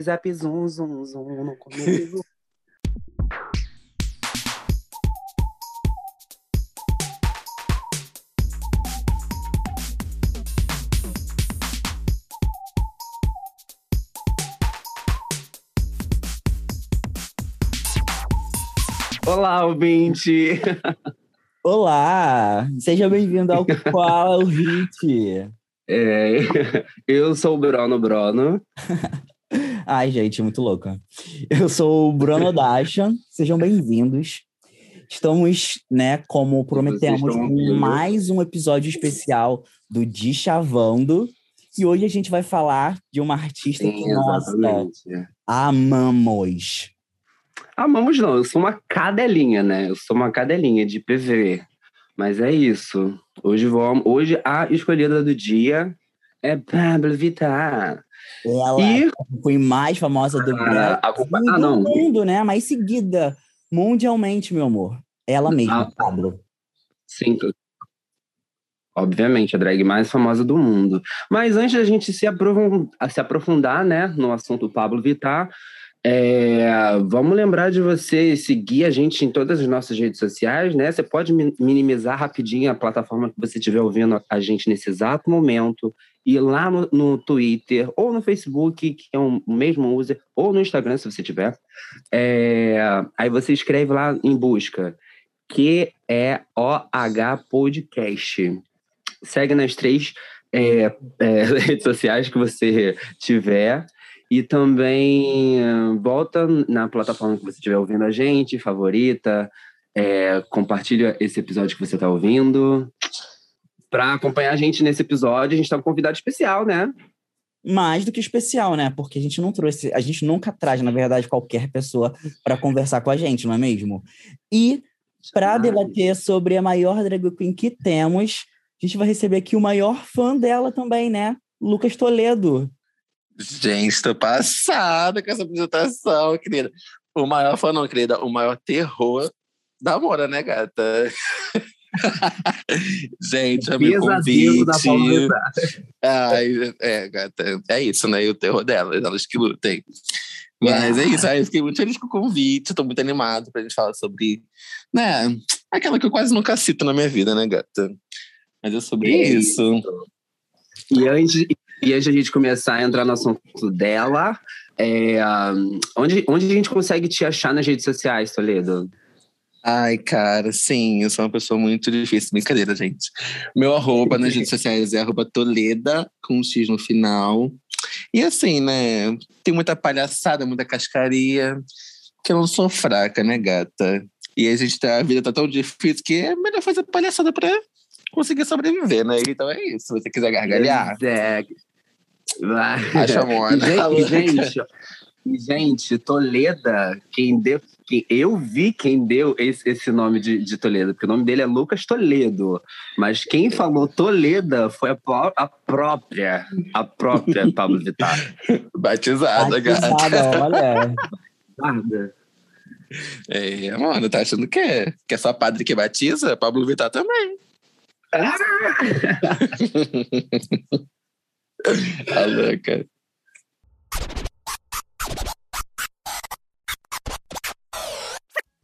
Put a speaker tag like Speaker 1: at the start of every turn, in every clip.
Speaker 1: Zap zum, zum, zum, no começo. Olá, ouvinte!
Speaker 2: Olá! Seja bem-vindo ao Qual é o Hit?
Speaker 1: É, eu sou o Bruno Bruno.
Speaker 2: Ai, gente, muito louca. Eu sou o Bruno Dasha. Sejam bem-vindos. Estamos, né, como prometemos, com mais um episódio especial do Dichavando. E hoje a gente vai falar de uma artista
Speaker 1: Sim,
Speaker 2: que, nossa,
Speaker 1: exatamente.
Speaker 2: amamos.
Speaker 1: Amamos não, eu sou uma cadelinha, né? Eu sou uma cadelinha de PV. Mas é isso. Hoje, vamos, hoje a escolhida do dia é Pablo Vittar.
Speaker 2: Ela
Speaker 1: E-
Speaker 2: foi mais famosa do
Speaker 1: Ah,
Speaker 2: Brasil
Speaker 1: a culpa-
Speaker 2: e
Speaker 1: ah,
Speaker 2: do
Speaker 1: não.
Speaker 2: mundo, né? Mais seguida mundialmente, meu amor. Ela mesma,
Speaker 1: Ah.
Speaker 2: Pablo.
Speaker 1: Sim. Obviamente, a drag mais famosa do mundo. Mas antes da gente se aprofundar, se aprofundar né, no assunto Pablo Vittar, é, vamos lembrar de você seguir a gente em todas as nossas redes sociais, né? Você pode mi- minimizar rapidinho a plataforma que você estiver ouvindo a gente nesse exato momento, ir lá no, no Twitter ou no Facebook, que é o mesmo user, ou no Instagram, se você tiver. É, aí você escreve lá em busca Q-E-O-H Podcast. Segue nas três é, é, redes sociais que você tiver. E também eh, volta na plataforma que você estiver ouvindo a gente, favorita, é, compartilha esse episódio que você está ouvindo. Para acompanhar a gente nesse episódio, a gente está com um convidado especial, né?
Speaker 2: Mais do que especial, né? Porque a gente não trouxe, a gente nunca traz, na verdade, qualquer pessoa para conversar com a gente, não é mesmo? E para debater sobre a maior drag queen que temos, a gente vai receber aqui o maior fã dela também, né? Lucas Toledo.
Speaker 3: Gente, tô passada com essa apresentação, querida. O maior fã, não, querida, o maior terror da Mora, né, gata? Gente,
Speaker 1: da Paula
Speaker 3: convite. Ai, é, gata, é isso, né? E o terror delas, elas que lutem. Mas é isso, aí eu fiquei muito feliz com o convite, tô muito animado pra gente falar sobre, né, aquela que eu quase nunca cito na minha vida, né, gata? Mas é sobre
Speaker 1: Isso.
Speaker 3: isso.
Speaker 1: E antes, e antes de a gente começar a entrar no assunto dela, é, onde, onde a gente consegue te achar nas redes sociais, Toledo?
Speaker 3: Ai, cara, sim, eu sou uma pessoa muito difícil. Brincadeira, gente. Meu arroba nas redes sociais é arroba Toleda, com um X no final. E assim, né? Tem muita palhaçada, muita cascaria, que eu não sou fraca, né, gata? E a gente tá, a vida tá tão difícil que é melhor fazer palhaçada pra conseguir sobreviver, né? Então é isso. Se você quiser gargalhar,
Speaker 1: É. Vai.
Speaker 3: acha a Mona.
Speaker 1: E, gente, e, gente, gente, Toleda, quem deu. Quem, eu vi quem deu esse, esse nome de, de Toledo, porque o nome dele é Lucas Toledo. Mas quem falou Toleda foi a, a própria, a própria Pablo Vittar.
Speaker 3: Batizada, gata.
Speaker 2: Batizada, olha.
Speaker 1: Guarda.
Speaker 3: É, mano, tá achando que é, que é só padre que batiza? Pablo Vittar também. Louca.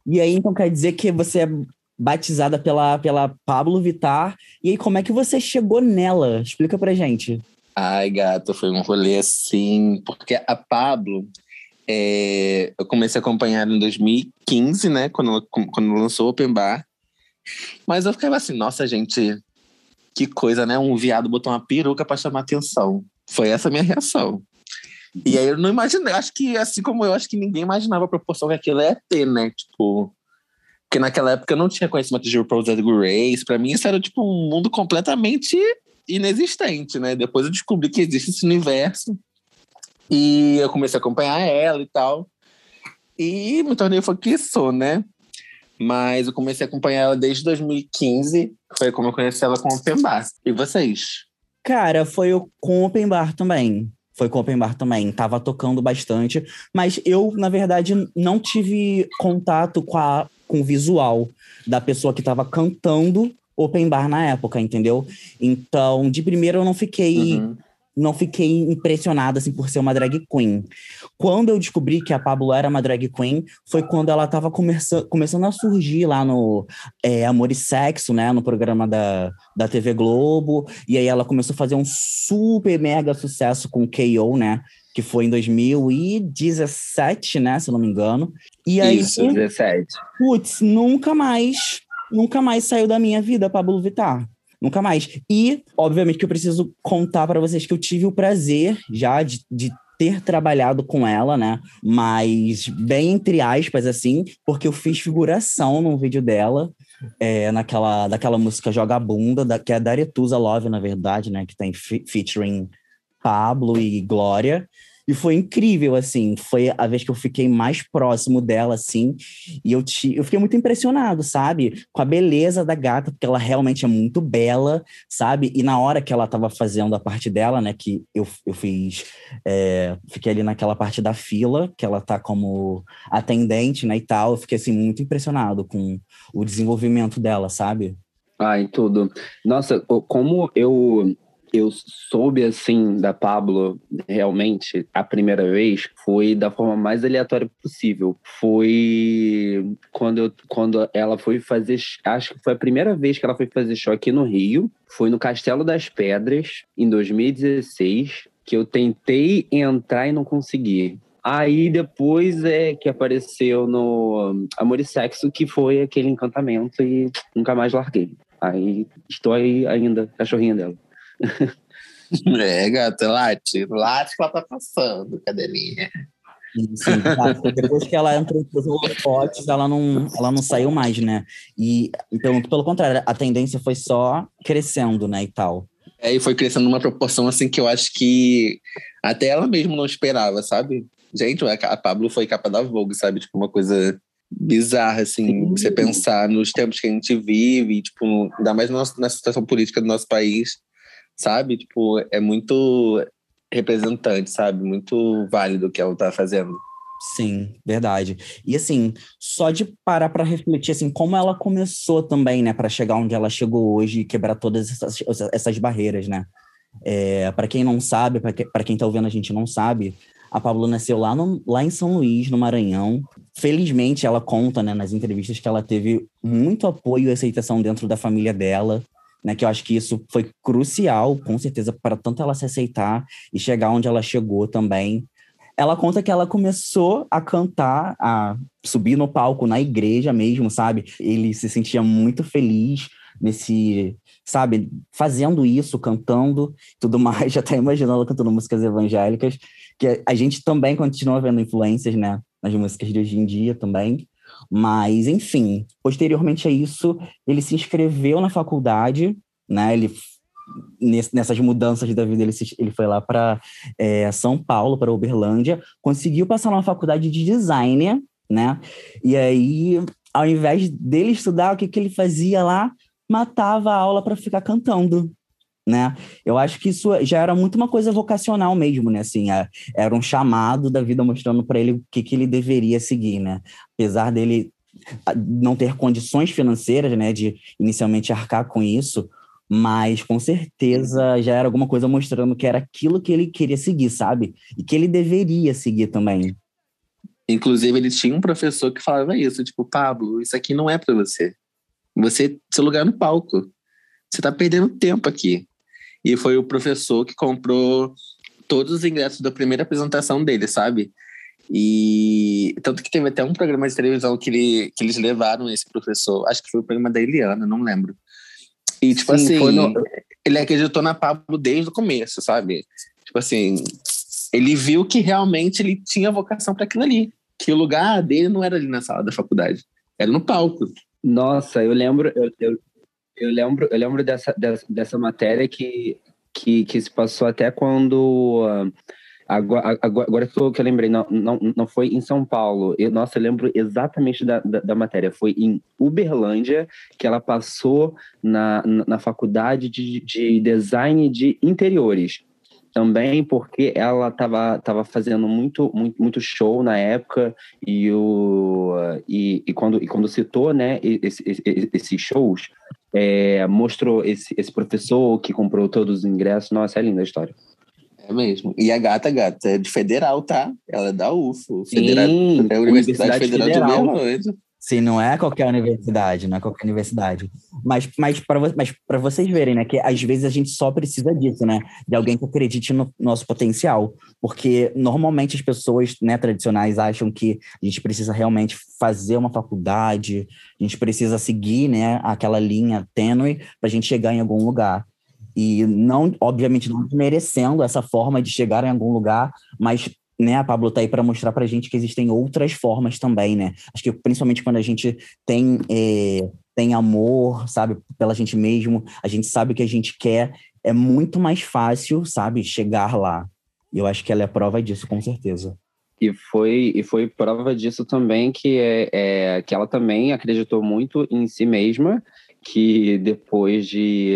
Speaker 2: E aí, então, quer dizer que você é batizada pela, pela Pablo Vittar. E aí, como é que você chegou nela? Explica pra gente.
Speaker 3: Ai, gato, foi um rolê assim, porque a Pablo, é, eu comecei a acompanhar ela em 2015, né, quando, quando lançou o Open Bar. Mas eu ficava assim, nossa, gente, que coisa, né? Um viado botou uma peruca pra chamar atenção. Foi essa a minha reação. E aí eu não imaginei, acho que assim como eu, acho que ninguém imaginava a proporção que aquilo ia ter, né? Tipo, porque naquela época eu não tinha conhecimento de RuPaul's Drag Race, pra mim isso era tipo um mundo completamente inexistente, né? Depois eu descobri que existe esse universo e eu comecei a acompanhar ela e tal. E me tornei fã que sou, né? Mas eu comecei a acompanhar ela desde 2015, foi como eu conheci ela com o Open Bar. E vocês?
Speaker 2: Cara, foi o- com Open Bar também. Foi com Open Bar também. Tava tocando bastante. Mas eu, na verdade, não tive contato com, a, com o visual da pessoa que tava cantando Open Bar na época, entendeu? Então, de primeiro eu não fiquei
Speaker 3: Uhum.
Speaker 2: Não fiquei impressionada assim por ser uma drag queen. Quando eu descobri que a Pablo era uma drag queen, foi quando ela estava começando, a surgir lá no é, Amor e Sexo, né, no programa da, da TV Globo, e aí ela começou a fazer um super mega sucesso com o KO, né, que foi em 2017, né, se não me engano. E aí,
Speaker 1: Isso, 17.
Speaker 2: Putz, nunca mais, nunca mais saiu da minha vida Pablo Vittar. Nunca mais. E, obviamente, que eu preciso contar para vocês que eu tive o prazer já de, de ter trabalhado com ela, né? Mas bem entre aspas, assim, porque eu fiz figuração num vídeo dela, é, naquela, daquela música Joga Bunda, da, que é da Aretusa Love, na verdade, né? Que tem featuring Pablo e Glória. E foi incrível, assim. Foi a vez que eu fiquei mais próximo dela, assim. E eu, te, eu fiquei muito impressionado, sabe? Com a beleza da gata, porque ela realmente é muito bela, sabe? E na hora que ela tava fazendo a parte dela, né? Que eu, eu fiz. É, fiquei ali naquela parte da fila, que ela tá como atendente, né? E tal. Eu fiquei, assim, muito impressionado com o desenvolvimento dela, sabe?
Speaker 1: Ah, em tudo. Nossa, como eu eu soube assim da Pablo realmente a primeira vez foi da forma mais aleatória possível. Foi quando, eu, quando ela foi fazer, acho que foi a primeira vez que ela foi fazer show aqui no Rio. Foi no Castelo das Pedras em 2016 que eu tentei entrar e não consegui. Aí depois é que apareceu no Amor e Sexo, que foi aquele encantamento e nunca mais larguei. Aí estou aí ainda, cachorrinha dela.
Speaker 3: É, gata, late. Late que ela tá passando, cadelinha.
Speaker 2: Sim, tá. depois que ela entrou nos holofotes, ela não, ela não saiu mais, né? E então, pelo contrário, a tendência foi só crescendo, né, e tal.
Speaker 3: É, e foi crescendo numa proporção assim que eu acho que até ela mesma não esperava, sabe? Gente, a Pablo foi capa da Vogue, sabe? Tipo, uma coisa bizarra, assim, Sim. você pensar nos tempos que a gente vive, tipo, ainda mais na, na situação política do nosso país sabe? Tipo, é muito representante, sabe? Muito válido o que ela tá fazendo.
Speaker 2: Sim, verdade. E assim, só de parar para refletir assim como ela começou também, né, para chegar onde ela chegou hoje e quebrar todas essas, essas barreiras, né? É, para quem não sabe, para que, quem tá ouvindo a gente não sabe, a Pablo nasceu lá, no, lá em São Luís, no Maranhão. Felizmente, ela conta, né, nas entrevistas que ela teve muito apoio e aceitação dentro da família dela né? Que eu acho que isso foi crucial, com certeza, para tanto ela se aceitar e chegar onde ela chegou também. Ela conta que ela começou a cantar, a subir no palco na igreja mesmo, sabe? Ele se sentia muito feliz nesse, sabe, fazendo isso, cantando, tudo mais. Já até imaginando ela cantando músicas evangélicas, que a gente também continua vendo influências, né, nas músicas de hoje em dia também. Mas, enfim, posteriormente a isso, ele se inscreveu na faculdade, né? Ele nessas mudanças da vida, ele, ele foi lá para é, São Paulo, para Uberlândia, conseguiu passar numa faculdade de design, né? E aí, ao invés dele estudar, o que, que ele fazia lá? Matava a aula para ficar cantando né? Eu acho que isso já era muito uma coisa vocacional mesmo, né? Assim, é, era um chamado da vida mostrando para ele o que, que ele deveria seguir, né? Apesar dele ah, não ter condições financeiras, né, de inicialmente arcar com isso, mas com certeza já era alguma coisa mostrando que era aquilo que ele queria seguir, sabe? E que ele deveria seguir também.
Speaker 3: Inclusive, ele tinha um professor que falava isso, tipo, Pablo, isso aqui não é para você. Você, seu lugar é no palco. Você tá perdendo tempo aqui. E foi o professor que comprou todos os ingressos da primeira apresentação dele, sabe? E tanto que teve até um programa de televisão que, ele, que eles levaram esse professor, acho que foi o programa da Eliana, não lembro. E, tipo Sim, assim, no... ele acreditou na Pablo desde o começo, sabe? Tipo assim, ele viu que realmente ele tinha vocação para aquilo ali. Que o lugar dele não era ali na sala da faculdade, era no palco.
Speaker 1: Nossa, eu lembro, eu, eu, eu lembro, eu lembro dessa, dessa, dessa matéria que, que, que se passou até quando. Uh, agora, agora, que eu, lembrei, não, não, não foi em São Paulo. Eu, nossa, eu lembro exatamente da, da, da, matéria. Foi em Uberlândia que ela passou na, na, faculdade de, de design de interiores também porque ela estava tava fazendo muito, muito, muito show na época e, o, e, e, quando, e quando citou né, esses esse, esse shows, é, mostrou esse, esse professor que comprou todos os ingressos. Nossa, é linda a história.
Speaker 3: É mesmo. E a gata, gata, é de federal, tá? Ela é da UFO.
Speaker 1: Federal, Sim,
Speaker 3: é a Universidade, Universidade Federal, Federal de Uberlândia.
Speaker 2: Sim, não é qualquer universidade, não é qualquer universidade. Mas, mas para mas vocês verem, né, que às vezes a gente só precisa disso, né? De alguém que acredite no nosso potencial. Porque normalmente as pessoas né, tradicionais acham que a gente precisa realmente fazer uma faculdade, a gente precisa seguir né, aquela linha tênue para a gente chegar em algum lugar. E não, obviamente, não merecendo essa forma de chegar em algum lugar, mas né, a Pablo tá aí para mostrar para a gente que existem outras formas também, né? Acho que principalmente quando a gente tem, é, tem amor, sabe, pela gente mesmo, a gente sabe o que a gente quer, é muito mais fácil, sabe, chegar lá. E eu acho que ela é prova disso, com certeza.
Speaker 1: E foi, e foi prova disso também que, é, é, que ela também acreditou muito em si mesma, que depois de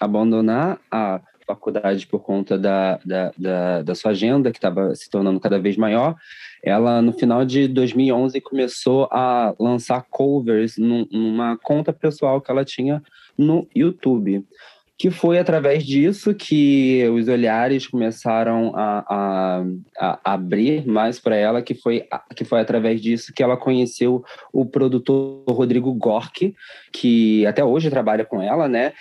Speaker 1: abandonar a faculdade por conta da, da, da, da sua agenda, que estava se tornando cada vez maior, ela, no final de 2011, começou a lançar covers num, numa conta pessoal que ela tinha no YouTube que foi através disso que os olhares começaram a, a, a abrir mais para ela, que foi, que foi através disso que ela conheceu o produtor Rodrigo Gork, que até hoje trabalha com ela, né?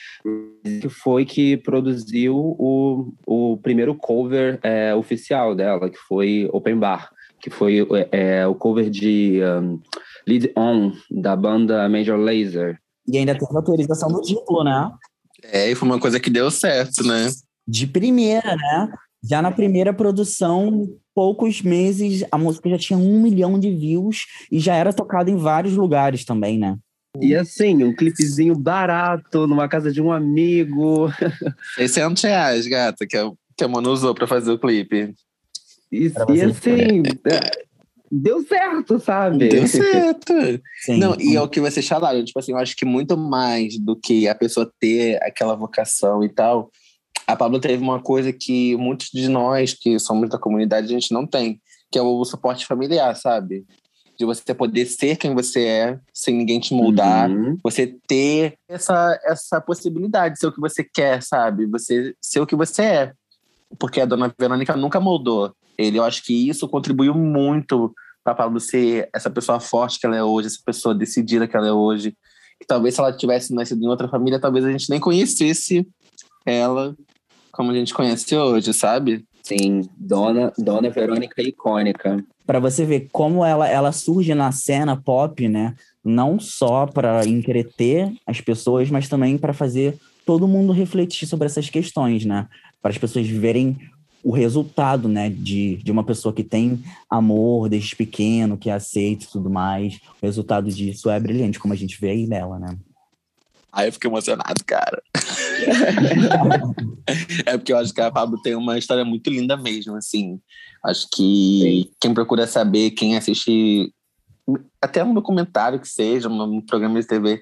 Speaker 1: Que foi que produziu o, o primeiro cover é, oficial dela, que foi Open Bar, que foi é, o cover de um, Lead On, da banda Major Lazer.
Speaker 2: E ainda teve autorização do Diplo, né?
Speaker 3: É, e foi uma coisa que deu certo, né?
Speaker 2: De primeira, né? Já na primeira produção, poucos meses, a música já tinha um milhão de views e já era tocada em vários lugares também, né?
Speaker 1: E assim, um clipezinho barato, numa casa de um amigo.
Speaker 3: 600 reais, gata, que a, que a Manu usou pra fazer o clipe.
Speaker 1: E, e assim, deu certo, sabe?
Speaker 3: Deu certo. Sim. Não, e é o que vocês falaram, tipo assim, eu acho que muito mais do que a pessoa ter aquela vocação e tal, a Pablo teve uma coisa que muitos de nós que somos da comunidade a gente não tem, que é o suporte familiar, sabe? De você poder ser quem você é, sem ninguém te moldar, uhum. você ter essa, essa possibilidade de ser o que você quer, sabe? Você ser o que você é. Porque a dona Verônica nunca moldou ele. Eu acho que isso contribuiu muito para a Pablo ser essa pessoa forte que ela é hoje, essa pessoa decidida que ela é hoje. Que talvez se ela tivesse nascido em outra família, talvez a gente nem conhecesse ela como a gente conhece hoje, sabe?
Speaker 1: Sim, Dona, Dona Verônica icônica.
Speaker 2: Para você ver como ela, ela surge na cena pop, né? Não só para entreter as pessoas, mas também para fazer todo mundo refletir sobre essas questões, né? Para as pessoas verem o resultado, né, de, de uma pessoa que tem amor desde pequeno, que é aceita e tudo mais. O resultado disso é brilhante, como a gente vê aí nela, né?
Speaker 3: Aí eu fiquei emocionado, cara. é porque eu acho que a Pablo tem uma história muito linda mesmo, assim. Acho que Sim. quem procura saber, quem assiste até um documentário que seja, um programa de TV,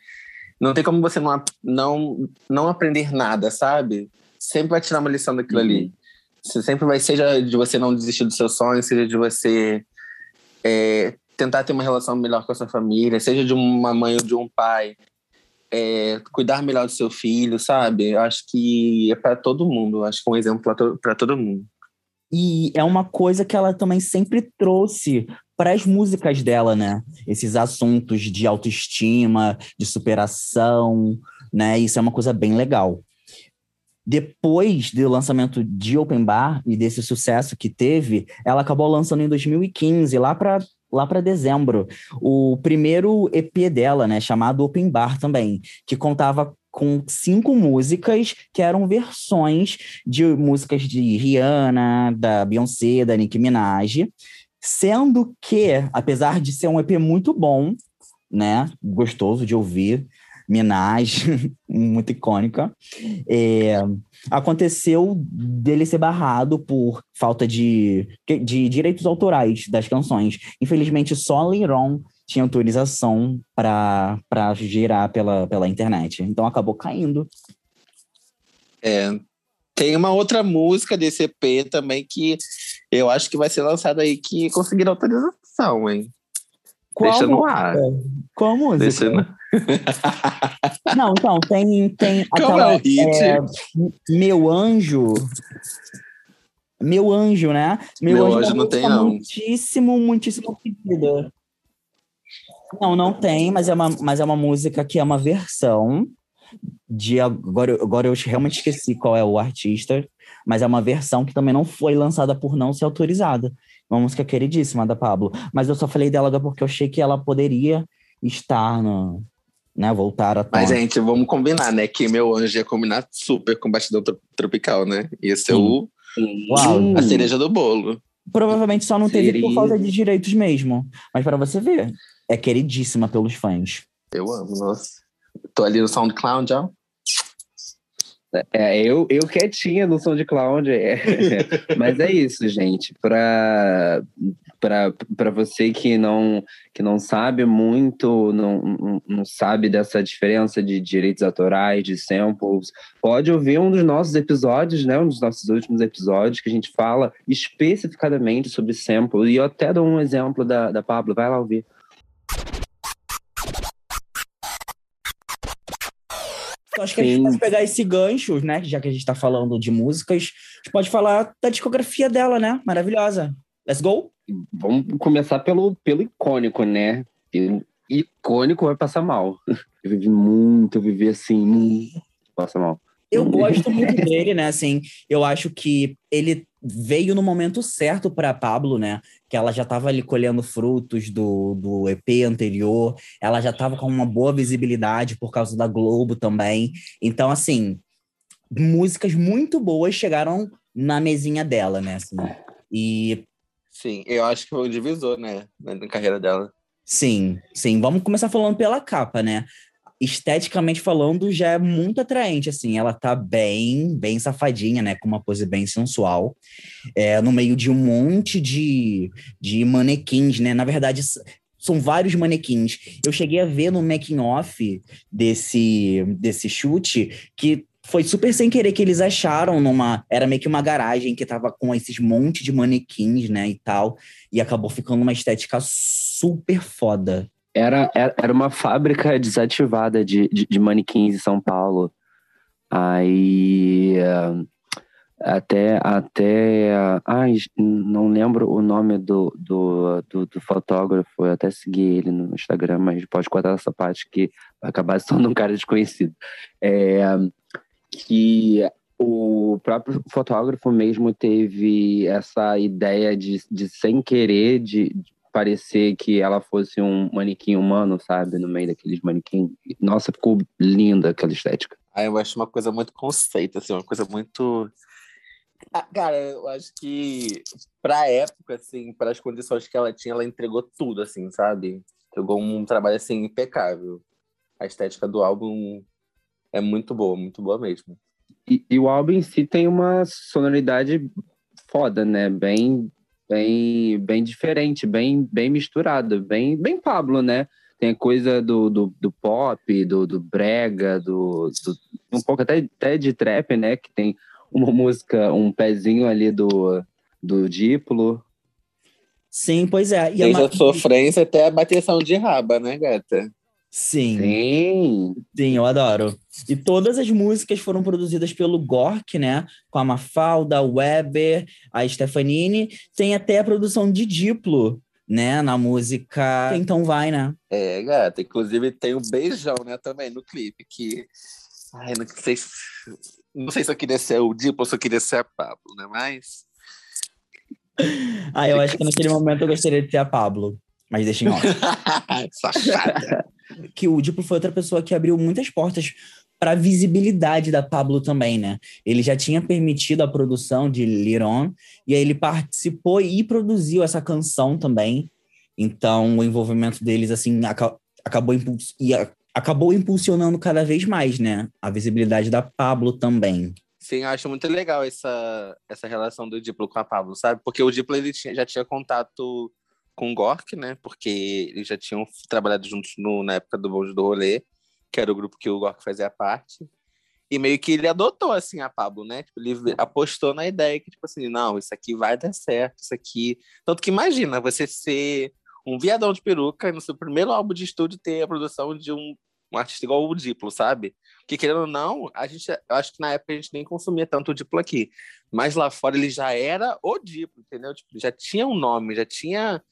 Speaker 3: não tem como você não, não, não aprender nada, sabe? Sempre vai tirar uma lição daquilo uhum. ali. Você sempre vai, seja de você não desistir dos seus sonhos, seja de você é, tentar ter uma relação melhor com a sua família, seja de uma mãe ou de um pai, é, cuidar melhor do seu filho, sabe? Eu acho que é para todo mundo, acho que é um exemplo para todo mundo.
Speaker 2: E é uma coisa que ela também sempre trouxe para as músicas dela, né? Esses assuntos de autoestima, de superação, né? Isso é uma coisa bem legal. Depois do lançamento de Open Bar e desse sucesso que teve, ela acabou lançando em 2015, lá para lá para dezembro, o primeiro EP dela, né, chamado Open Bar também, que contava com cinco músicas que eram versões de músicas de Rihanna, da Beyoncé, da Nicki Minaj, sendo que, apesar de ser um EP muito bom, né, gostoso de ouvir, Minaj, muito icônica. É, aconteceu dele ser barrado por falta de, de direitos autorais das canções. Infelizmente, só Liron tinha autorização para girar pela, pela internet. Então acabou caindo.
Speaker 3: É, tem uma outra música desse EP também que eu acho que vai ser lançada aí que conseguiram autorização, hein?
Speaker 2: Qual Deixa no ar. Qual música? Deixa no... Não, então, tem, tem
Speaker 3: aquela. É,
Speaker 2: Meu Anjo. Meu Anjo, né?
Speaker 3: Meu, Meu
Speaker 2: Anjo,
Speaker 3: anjo não tem, não.
Speaker 2: Muitíssimo, muitíssimo pedida. Não, não tem, mas é uma, mas é uma música que é uma versão de agora, agora eu realmente esqueci qual é o artista, mas é uma versão que também não foi lançada por não ser autorizada. Uma música queridíssima da Pablo. Mas eu só falei dela porque eu achei que ela poderia estar no, né, voltar a tona.
Speaker 3: Mas, gente, vamos combinar, né? Que meu anjo ia combinar super com Batidão Tropical, né? Ia ser o, Uau. a cereja do bolo.
Speaker 2: Provavelmente só não teve por falta de direitos mesmo. Mas para você ver, é queridíssima pelos fãs.
Speaker 3: Eu amo, nossa. Tô ali no SoundCloud já.
Speaker 1: É, eu, eu quietinha no SoundCloud. É. Mas é isso, gente. Para para você que não que não sabe muito, não, não, não sabe dessa diferença de direitos autorais, de samples, pode ouvir um dos nossos episódios, né? Um dos nossos últimos episódios que a gente fala especificadamente sobre samples. E eu até dou um exemplo da, da Pablo. Vai lá ouvir.
Speaker 2: Então, acho que Sim. a gente pode pegar esse gancho, né? Já que a gente tá falando de músicas, a gente pode falar da discografia dela, né? Maravilhosa. Let's go?
Speaker 1: Vamos começar pelo, pelo icônico, né? icônico vai passar mal. Eu vivi muito, eu vivi assim, muito, passa mal.
Speaker 2: Eu gosto muito dele, né? Assim, eu acho que ele veio no momento certo para Pablo, né? Que ela já estava ali colhendo frutos do, do EP anterior, ela já estava com uma boa visibilidade por causa da Globo também. Então, assim, músicas muito boas chegaram na mesinha dela, né? Assim, e.
Speaker 3: Sim, eu acho que foi o divisor, né? Na carreira dela.
Speaker 2: Sim, sim. Vamos começar falando pela capa, né? Esteticamente falando, já é muito atraente, assim, ela tá bem, bem safadinha, né, com uma pose bem sensual, é, no meio de um monte de, de manequins, né, na verdade, são vários manequins. Eu cheguei a ver no making off desse, desse chute que foi super sem querer que eles acharam numa. Era meio que uma garagem que tava com esses monte de manequins, né? E tal. E acabou ficando uma estética super foda.
Speaker 1: Era, era uma fábrica desativada de, de, de manequins em São Paulo. Aí até até ai não lembro o nome do, do, do, do, fotógrafo eu até segui ele no Instagram mas pode cortar essa parte que vai acabar se tornando um cara desconhecido é, que o próprio fotógrafo mesmo teve essa ideia de, de sem querer de, parecer que ela fosse um manequim humano, sabe? No meio daqueles manequins. Nossa, ficou linda aquela estética.
Speaker 3: Ah, eu acho uma coisa muito conceito, assim, uma coisa muito. Ah, cara, eu acho que pra época, assim, para as condições que ela tinha, ela entregou tudo, assim, sabe? Entregou um trabalho, assim, impecável. A estética do álbum é muito boa, muito boa mesmo.
Speaker 1: E, e o álbum em si tem uma sonoridade foda, né? Bem bem, bem diferente, bem, bem misturado, bem, bem Pablo, né? Tem coisa do, do, do pop, do, do brega, do, do, um pouco até, até de trap, né? Que tem uma música, um pezinho ali do, do Diplo.
Speaker 2: Sim, pois é.
Speaker 3: E Desde a, a sofrência até a bateção de raba, né, gata?
Speaker 2: Sim.
Speaker 1: Sim.
Speaker 2: Sim, eu adoro. E todas as músicas foram produzidas pelo Gork, né? Com a Mafalda, o Weber, a Stefanini. Tem até a produção de Diplo, né? Na música Então Vai, né?
Speaker 3: É, gata. Inclusive tem um beijão, né? Também no clipe, que... Ai, não sei se... Não sei se eu queria ser o Diplo ou se eu queria ser a Pablo, né? Mas...
Speaker 2: Ah, eu acho que naquele momento eu gostaria de ser a Pablo. Mas deixa em off.
Speaker 3: Safada
Speaker 2: que o Diplo foi outra pessoa que abriu muitas portas para a visibilidade da Pablo também, né? Ele já tinha permitido a produção de Liron, e aí ele participou e produziu essa canção também. Então, o envolvimento deles, assim, acabou, impuls acabou impulsionando cada vez mais, né? A visibilidade da Pablo também.
Speaker 3: Sim, eu acho muito legal essa, essa relação do Diplo com a Pablo, sabe? Porque o Diplo ele tinha, já tinha contato com o Gork, né? Porque eles já tinham trabalhado juntos no, na época do Bonde do Rolê, que era o grupo que o Gork fazia parte. E meio que ele adotou, assim, a Pablo, né? Tipo, ele apostou na ideia que, tipo assim, não, isso aqui vai dar certo, isso aqui... Tanto que imagina você ser um viadão de peruca e no seu primeiro álbum de estúdio ter a produção de um um artista igual o Diplo, sabe? Porque querendo ou não, a gente, eu acho que na época a gente nem consumia tanto o Diplo aqui. Mas lá fora ele já era o Diplo, entendeu? Tipo, já tinha um nome, já tinha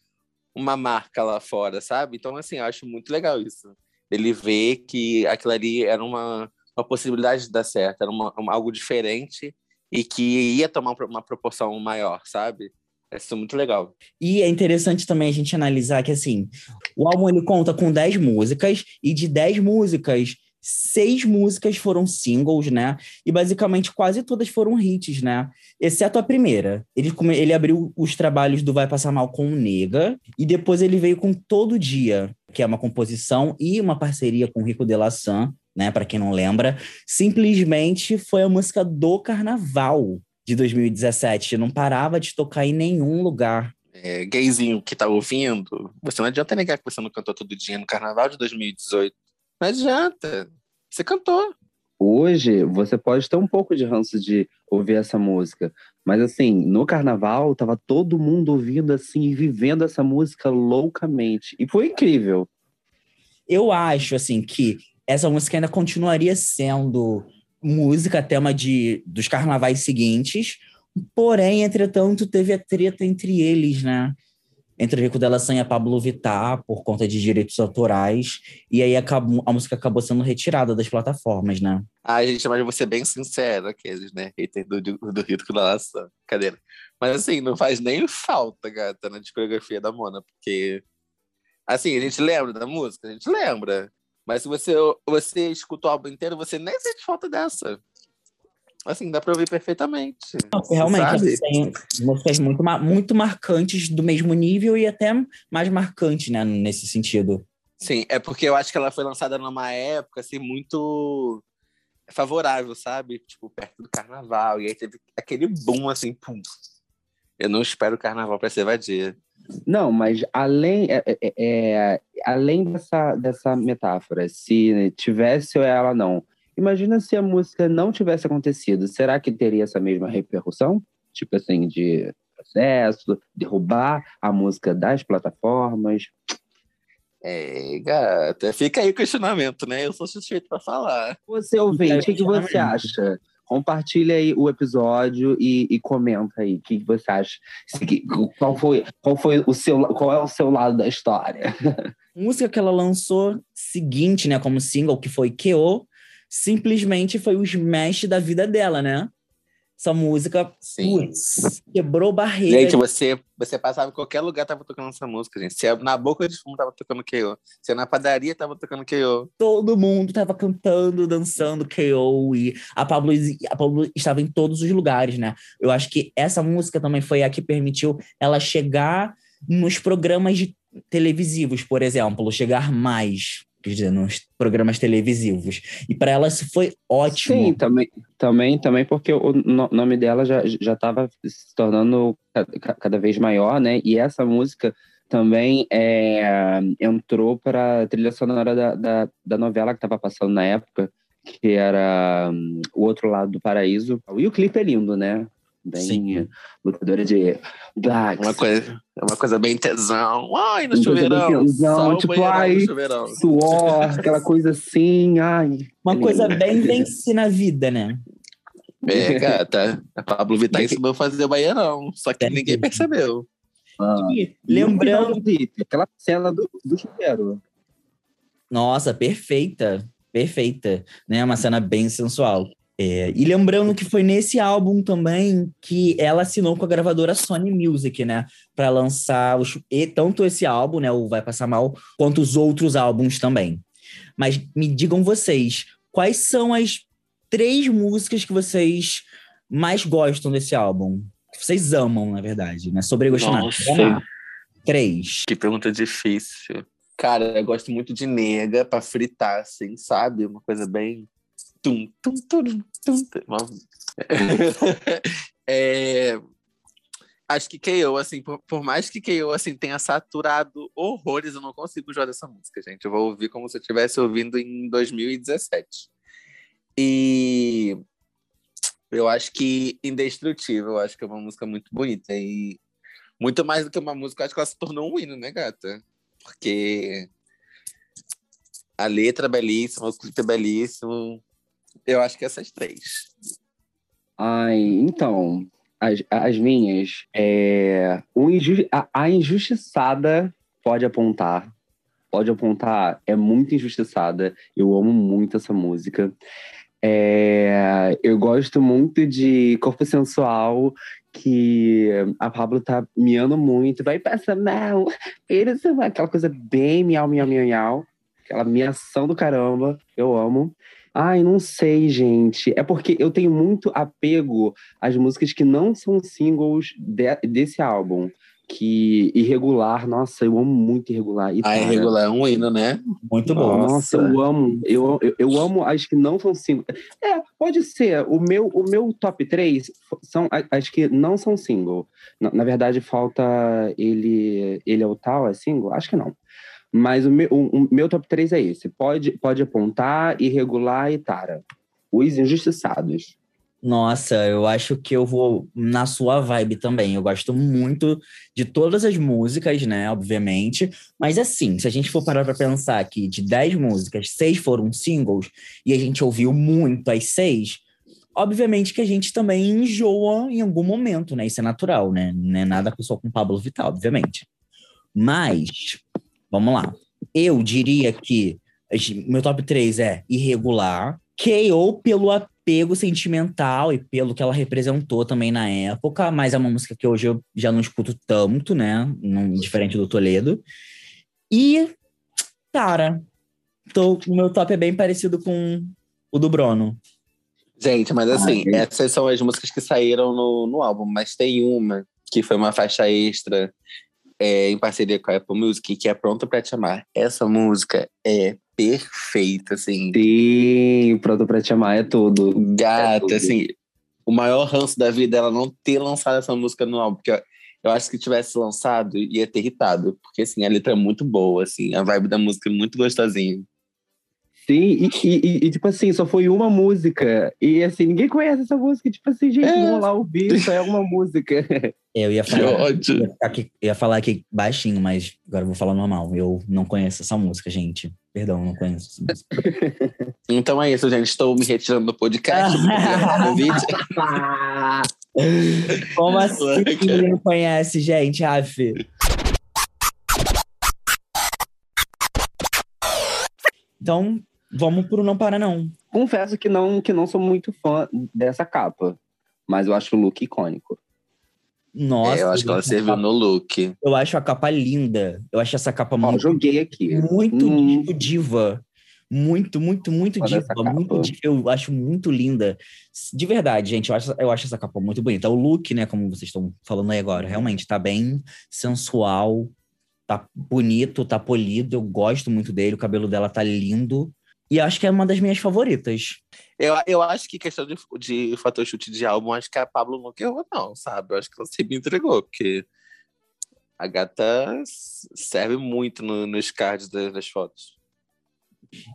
Speaker 3: uma marca lá fora, sabe? Então, assim, eu acho muito legal isso. Ele ver que aquilo ali era uma, uma possibilidade de dar certo, era uma, uma, algo diferente e que ia tomar uma proporção maior, sabe? Isso é muito legal.
Speaker 2: E é interessante também a gente analisar que, assim, o álbum ele conta com 10 músicas, e de 10 músicas, seis músicas foram singles, né? E basicamente quase todas foram hits, né? Exceto a primeira. Ele, ele abriu os trabalhos do Vai Passar Mal com o Nega, e depois ele veio com Todo Dia, que é uma composição e uma parceria com Rico de la San, né? Para quem não lembra. Simplesmente foi a música do Carnaval de 2017. Não parava de tocar em nenhum lugar.
Speaker 3: É, gayzinho que tá ouvindo, você não adianta negar que você não cantou todo dia no Carnaval de 2018. Não adianta. Você cantou.
Speaker 1: Hoje, você pode ter um pouco de ranço de ouvir essa música. Mas, assim, no carnaval, tava todo mundo ouvindo, assim, e vivendo essa música loucamente. E foi incrível.
Speaker 2: Eu acho, assim, que essa música ainda continuaria sendo música, tema de, dos carnavais seguintes. Porém, entretanto, teve a treta entre eles, né? Entre Rico Della San e a Pablo Vittar por conta de direitos autorais. E aí acabou, a música acabou sendo retirada das plataformas, né?
Speaker 3: Ah, gente, mas vou ser bem sincero, aqueles, né? Hater do, do Della San. Cadeira. Mas assim, não faz nem falta, gata, na discografia da Mona, porque. Assim, a gente lembra da música, a gente lembra. Mas se você, você escuta o álbum inteiro, você nem sente falta dessa. Assim, dá pra ouvir perfeitamente.
Speaker 2: Não, realmente, tem músicas muito, muito marcantes do mesmo nível e até mais marcantes, né, nesse sentido.
Speaker 3: Sim, é porque eu acho que ela foi lançada numa época, assim, muito favorável, sabe? Tipo, perto do carnaval. E aí teve aquele boom, assim, pum. Eu não espero o carnaval pra ser vadia.
Speaker 1: Não, mas além, é, é, é, além dessa, dessa metáfora, se tivesse ou ela não, Imagina se a música não tivesse acontecido, será que teria essa mesma repercussão? Tipo assim, de processo, derrubar a música das plataformas?
Speaker 3: É, gata, fica aí o questionamento, né? Eu sou suspeito para falar.
Speaker 1: Você ouvinte, o que, que, você acha? Compartilha aí o episódio e, e comenta aí o que, que você acha. Qual foi, qual foi o seu, qual é o seu lado da história?
Speaker 2: música que ela lançou seguinte, né, como single, que foi Keo, simplesmente foi o smash da vida dela, né? Essa música putz, quebrou barreira.
Speaker 3: Gente, você, você passava em qualquer lugar, tava tocando essa música, gente. Se é na boca de fumo, tava tocando K.O. Se é na padaria, tava tocando K.O.
Speaker 2: Todo mundo tava cantando, dançando K.O. E a Pablo, a Pablo estava em todos os lugares, né? Eu acho que essa música também foi a que permitiu ela chegar nos programas televisivos, por exemplo, chegar mais dizer, nos programas televisivos. E para ela isso foi ótimo.
Speaker 1: Sim, também, também, também porque o nome dela já estava se tornando cada vez maior, né? E essa música também é, entrou para a trilha sonora da, da, da novela que estava passando na época, que era um, O Outro Lado do Paraíso. E o clipe é lindo, né? Bem Sim. lutadora de
Speaker 3: blacks. Uma coisa, é uma coisa bem tesão. Ai, no chuveirão.
Speaker 1: Tesão, tipo, ai, suor, aquela coisa assim, ai.
Speaker 2: Uma coisa bem venci na vida, né?
Speaker 3: É, gata. A Pablo Vittar ensinou a fazer o baianão, só que ninguém percebeu.
Speaker 2: Ah, lembrando.
Speaker 1: Aquela cena do, do chuveiro.
Speaker 2: Nossa, perfeita. Perfeita. Né? Uma cena bem sensual. É, e lembrando que foi nesse álbum também que ela assinou com a gravadora Sony Music, né? Para lançar os, e tanto esse álbum, né? O Vai Passar Mal, quanto os outros álbuns também. Mas me digam vocês, quais são as três músicas que vocês mais gostam desse álbum? Que vocês amam, na verdade, né? Sobre gostar. Três.
Speaker 3: Que pergunta difícil. Cara, eu gosto muito de nega para fritar, assim, sabe? Uma coisa bem Tum, tum, tum, tum, é, acho que KO, assim, por, por, mais que KO assim, tenha saturado horrores, eu não consigo jogar essa música, gente. Eu vou ouvir como se eu estivesse ouvindo em 2017. E eu acho que Indestrutível, eu acho que é uma música muito bonita. E muito mais do que uma música, acho que ela se tornou um hino, né, gata? Porque A letra é belíssima, o clipe é belíssimo. Eu acho que essas três.
Speaker 1: Ai, então, as, as minhas. É, o a, a injustiçada pode apontar. Pode apontar, é muito injustiçada. Eu amo muito essa música. É, eu gosto muito de Corpo Sensual, que a Pablo tá miando muito. Vai passar mal, aquela coisa bem miau, miau, miau, miau. Aquela miação do caramba, eu amo. Ai, não sei, gente. É porque eu tenho muito apego às músicas que não são singles de, desse álbum. Que irregular, nossa, eu amo muito irregular.
Speaker 3: E, ah, irregular é um hino, né?
Speaker 2: Muito bom.
Speaker 1: Nossa, eu amo. Eu, eu, eu, amo as que não são singles. É, pode ser. O meu, o meu top 3 são as que não são single. Na, na verdade, falta ele. Ele é o tal, é single? Acho que não. Mas o meu, o, meu top 3 é esse. Pode, pode apontar, irregular e tara. Os injustiçados.
Speaker 2: Nossa, eu acho que eu vou na sua vibe também. Eu gosto muito de todas as músicas, né? Obviamente. Mas assim, se a gente for parar para pensar que de 10 músicas, seis foram singles, e a gente ouviu muito as seis, obviamente que a gente também enjoa em algum momento, né? Isso é natural, né? Não é nada só com Pablo Vittar, obviamente. Mas Vamos lá. Eu diria que meu top 3 é irregular, KO pelo apego sentimental e pelo que ela representou também na época, mas é uma música que hoje eu já não escuto tanto, né? Não, diferente do Toledo. E, cara, tô, o meu top é bem parecido com o do Bruno.
Speaker 3: Gente, mas assim, Ai, essas são as músicas que saíram no, no álbum, mas tem uma que foi uma faixa extra é, em parceria com a Apple Music, que é Pronto Pra Te Amar. Essa música é perfeita, assim.
Speaker 1: Sim, Pronto Pra Te Amar é tudo.
Speaker 3: Gata, é tudo. assim, o maior ranço da vida dela não ter lançado essa música no álbum, porque eu, eu acho que tivesse lançado, ia ter irritado, porque, assim, a letra é muito boa, assim, a vibe da música é muito gostosinha.
Speaker 1: Sim, e, e, e, tipo assim, só foi uma música. E assim, ninguém conhece essa música. Tipo assim, gente, é. vamos lá ouvir, só é uma música.
Speaker 2: Eu ia falar, ia, aqui, ia falar aqui baixinho, mas agora eu vou falar normal. Eu não conheço essa música, gente. Perdão, não conheço essa música.
Speaker 3: então é isso, gente. Estou me retirando do podcast.
Speaker 2: Como assim ninguém conhece, gente? Aff. Então, Vamos pro Não Para Não.
Speaker 1: Confesso que não, que não sou muito fã dessa capa, mas eu acho o look icônico.
Speaker 2: Nossa.
Speaker 3: É, eu acho que ela serviu capa... no look.
Speaker 2: Eu acho a capa linda. Eu acho essa capa Ó, muito.
Speaker 1: joguei aqui.
Speaker 2: Muito hum. diva. Muito, muito, muito Olha diva. Muito diva. Eu acho muito linda. De verdade, gente, eu acho, eu acho essa capa muito bonita. O look, né, como vocês estão falando aí agora, realmente tá bem sensual, tá bonito, tá polido. Eu gosto muito dele. O cabelo dela tá lindo. E acho que é uma das minhas favoritas.
Speaker 3: Eu, eu acho que questão de, de fator chute de álbum, acho que a Pablo não errou, não, sabe? Eu acho que ela se me entregou, porque a gata serve muito no, nos cards das, das fotos.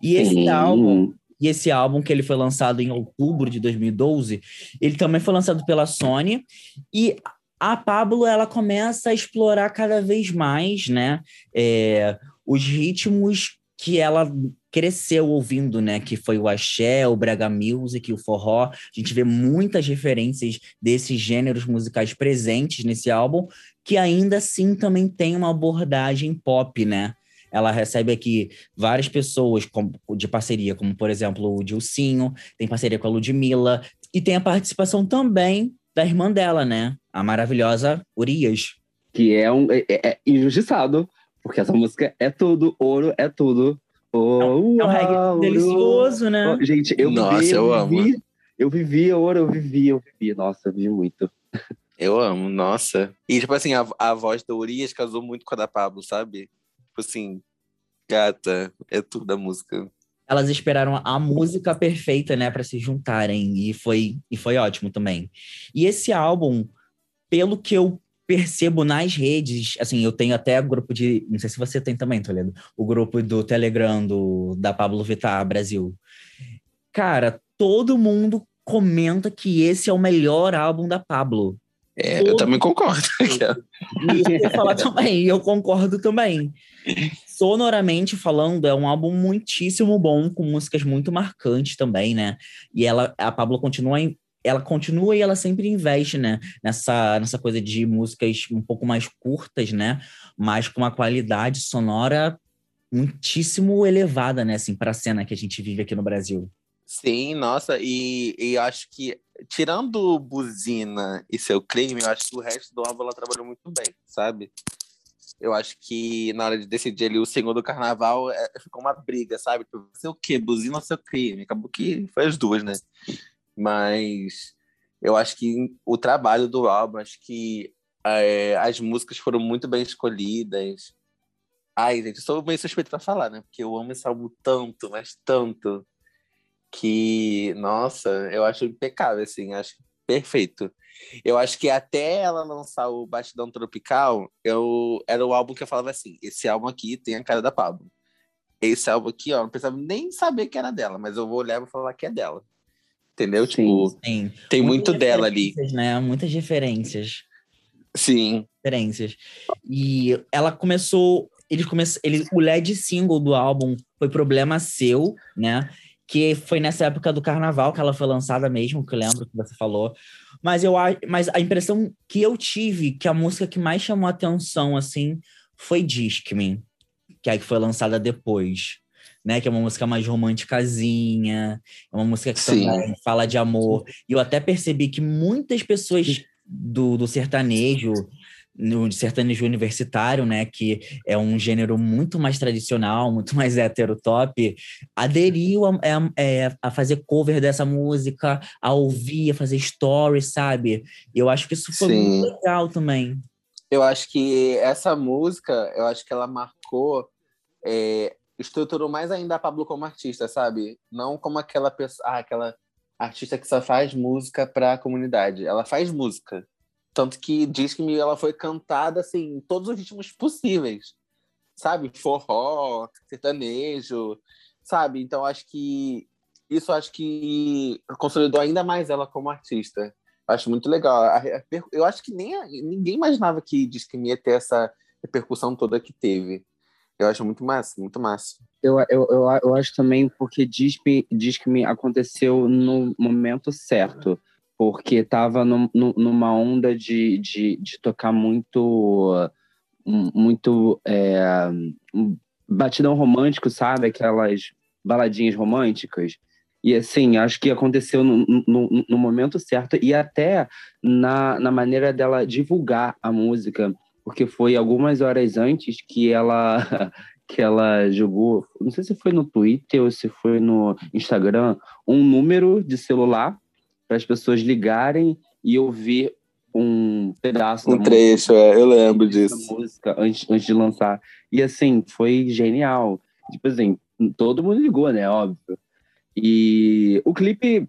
Speaker 2: E esse Sim. álbum, e esse álbum que ele foi lançado em outubro de 2012, ele também foi lançado pela Sony e a Pablo ela começa a explorar cada vez mais, né, é, os ritmos que ela cresceu ouvindo, né? Que foi o axé, o brega music, o forró. A gente vê muitas referências desses gêneros musicais presentes nesse álbum, que ainda assim também tem uma abordagem pop, né? Ela recebe aqui várias pessoas de parceria, como por exemplo o Dilcinho, tem parceria com a Ludmilla, e tem a participação também da irmã dela, né? A maravilhosa Urias.
Speaker 1: Que é um é, é injustiçado porque essa música é tudo, ouro é tudo. Oh,
Speaker 2: é um reggae delicioso, né?
Speaker 1: Oh, gente, eu
Speaker 3: Nossa,
Speaker 1: vivi,
Speaker 3: eu,
Speaker 1: eu
Speaker 3: amo.
Speaker 1: Vivi, eu vivi ouro, eu vivi, eu vivi. Nossa, eu vivi muito.
Speaker 3: Eu amo, nossa. E, tipo assim, a, a voz da Urias casou muito com a da Pablo, sabe? Tipo assim, gata, é tudo da música.
Speaker 2: Elas esperaram a música perfeita, né, para se juntarem, e foi, e foi ótimo também. E esse álbum, pelo que eu percebo nas redes, assim, eu tenho até grupo de, não sei se você tem também, Toledo, o grupo do Telegram do, da Pablo Vittar Brasil. Cara, todo mundo comenta que esse é o melhor álbum da Pablo.
Speaker 3: É, eu também concordo.
Speaker 2: eu ia falar também, eu concordo também. Sonoramente falando, é um álbum muitíssimo bom, com músicas muito marcantes também, né? E ela, a Pablo continua ela continua e ela sempre investe, né, nessa, nessa coisa de músicas um pouco mais curtas, né, mas com uma qualidade sonora muitíssimo elevada, né, assim, para a cena que a gente vive aqui no Brasil.
Speaker 3: Sim, nossa, e, e acho que, tirando Buzina e Seu Crime, eu acho que o resto do álbum ela trabalhou muito bem, sabe? Eu acho que na hora de decidir ali o Senhor do Carnaval, é, ficou uma briga, sabe? Tipo, ser o quê? Buzina ou Seu Crime? Acabou que foi as duas, né? Mas eu acho que o trabalho do álbum, acho que é, as músicas foram muito bem escolhidas. Ai, gente, eu sou meio suspeito para falar, né? Porque eu amo esse álbum tanto, mas tanto que, nossa, eu acho impecável, assim, acho perfeito. Eu acho que até ela lançar o Bastidão Tropical, eu, era o álbum que eu falava assim, esse álbum aqui tem a cara da Pablo. Esse álbum aqui, ó, não precisava nem saber que era dela, mas eu vou olhar e vou falar que é dela. Entendeu? Sim, tipo, sim. tem Muitas muito dela ali.
Speaker 2: Né? Muitas referências.
Speaker 3: Sim.
Speaker 2: Referências. E ela começou. Ele começou, ele, o LED single do álbum foi Problema Seu, né? que foi nessa época do carnaval que ela foi lançada mesmo, que eu lembro que você falou. Mas eu mas a impressão que eu tive que a música que mais chamou atenção assim foi Disque-me, que é a que foi lançada depois. Né, que é uma música mais românticazinha, é uma música que também fala de amor. E eu até percebi que muitas pessoas do, do sertanejo no sertanejo universitário, né, que é um gênero muito mais tradicional, muito mais heterotop, aderiu a, a, é, a, fazer cover dessa música, a ouvir, a fazer stories, sabe? E eu acho que isso foi Sim. muito legal também.
Speaker 3: Eu acho que essa música, eu acho que ela marcou, é, estruturou mais ainda a Pablo como artista, sabe? Não como aquela pessoa, ah, aquela artista que só faz música para a comunidade. Ela faz música tanto que diz que ela foi cantada assim, em todos os ritmos possíveis. Sabe? Forró, sertanejo, sabe? Então acho que isso acho que consolidou ainda mais ela como artista. Acho muito legal. Eu acho que nem ninguém imaginava que diz que ia ter essa repercussão toda que teve. Eu acho muito massa, muito massa.
Speaker 1: Eu, eu, eu, eu acho também porque diz, diz que me aconteceu no momento certo porque estava numa onda de, de, de, tocar muito muito é, batidão romântico, sabe? Aquelas baladinhas românticas. E assim, acho que aconteceu no, no, no, momento certo e até na, na maneira dela divulgar a música, porque foi algumas horas antes que ela que ela jogou, não sei se foi no Twitter ou se foi no Instagram, um número de celular para as pessoas ligarem e ouvir um pedaço
Speaker 3: um trecho, música, é, eu lembro disso.
Speaker 1: música antes, antes de lançar. E assim, foi genial. Tipo assim, todo mundo ligou, né? Óbvio. E o clipe.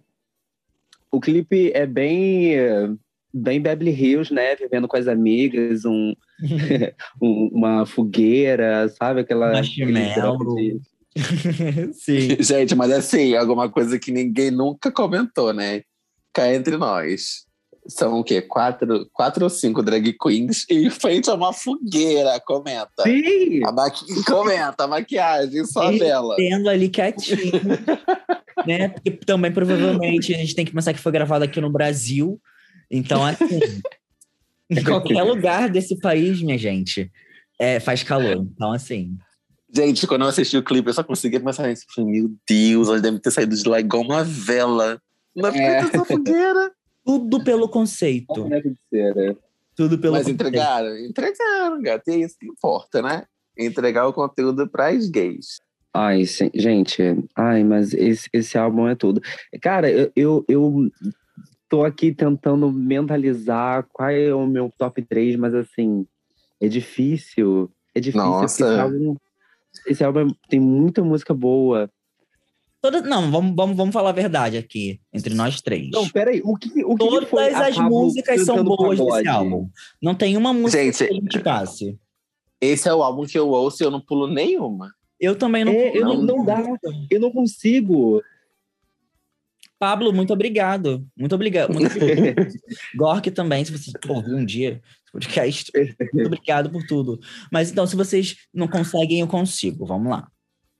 Speaker 1: O clipe é bem. Bem Beverly Hills, né? Vivendo com as amigas, um, um uma fogueira, sabe? Aquela.
Speaker 2: Marshmallow.
Speaker 3: Sim. Gente, mas assim, alguma coisa que ninguém nunca comentou, né? cá entre nós. São o quê? Quatro, quatro ou cinco drag queens em frente a uma fogueira, comenta.
Speaker 1: Sim!
Speaker 3: A maqui... Comenta, a maquiagem só dela.
Speaker 2: Tendo ali quietinho. né? Porque também provavelmente a gente tem que pensar que foi gravado aqui no Brasil. Então, assim, em qualquer lugar desse país, minha gente, é, faz calor. Então, assim.
Speaker 3: Gente, quando eu assisti o clipe, eu só conseguia pensar nisso. Meu Deus, eles devem ter saído de lá igual uma vela. Na é. fogueira.
Speaker 2: Tudo pelo conceito.
Speaker 1: É que ser, né?
Speaker 2: Tudo pelo
Speaker 3: Mas conceito. entregaram, entregaram, gato. E é isso que importa, né? Entregar o conteúdo para as gays.
Speaker 1: Ai, gente, ai, mas esse, esse álbum é tudo. Cara, eu, eu, eu tô aqui tentando mentalizar qual é o meu top 3, mas assim, é difícil. É difícil.
Speaker 3: Nossa.
Speaker 1: Esse álbum, esse álbum tem muita música boa.
Speaker 2: Toda, não, vamos, vamos, vamos falar a verdade aqui, entre nós três.
Speaker 1: Não, peraí, o que, o que
Speaker 2: Todas
Speaker 1: foi
Speaker 2: as músicas são boas pagode? desse álbum. Não tem uma música
Speaker 3: Gente,
Speaker 2: que a gente passe.
Speaker 3: Esse é o álbum que eu ouço e eu não pulo nenhuma.
Speaker 2: Eu também não
Speaker 1: é,
Speaker 2: pulo.
Speaker 1: Eu não, não dá, eu não consigo.
Speaker 2: Pablo, muito obrigado. Muito obrigado. Muito obrigado. Gork também, se você ouvir um dia esse podcast. Muito obrigado por tudo. Mas então, se vocês não conseguem, eu consigo. Vamos lá.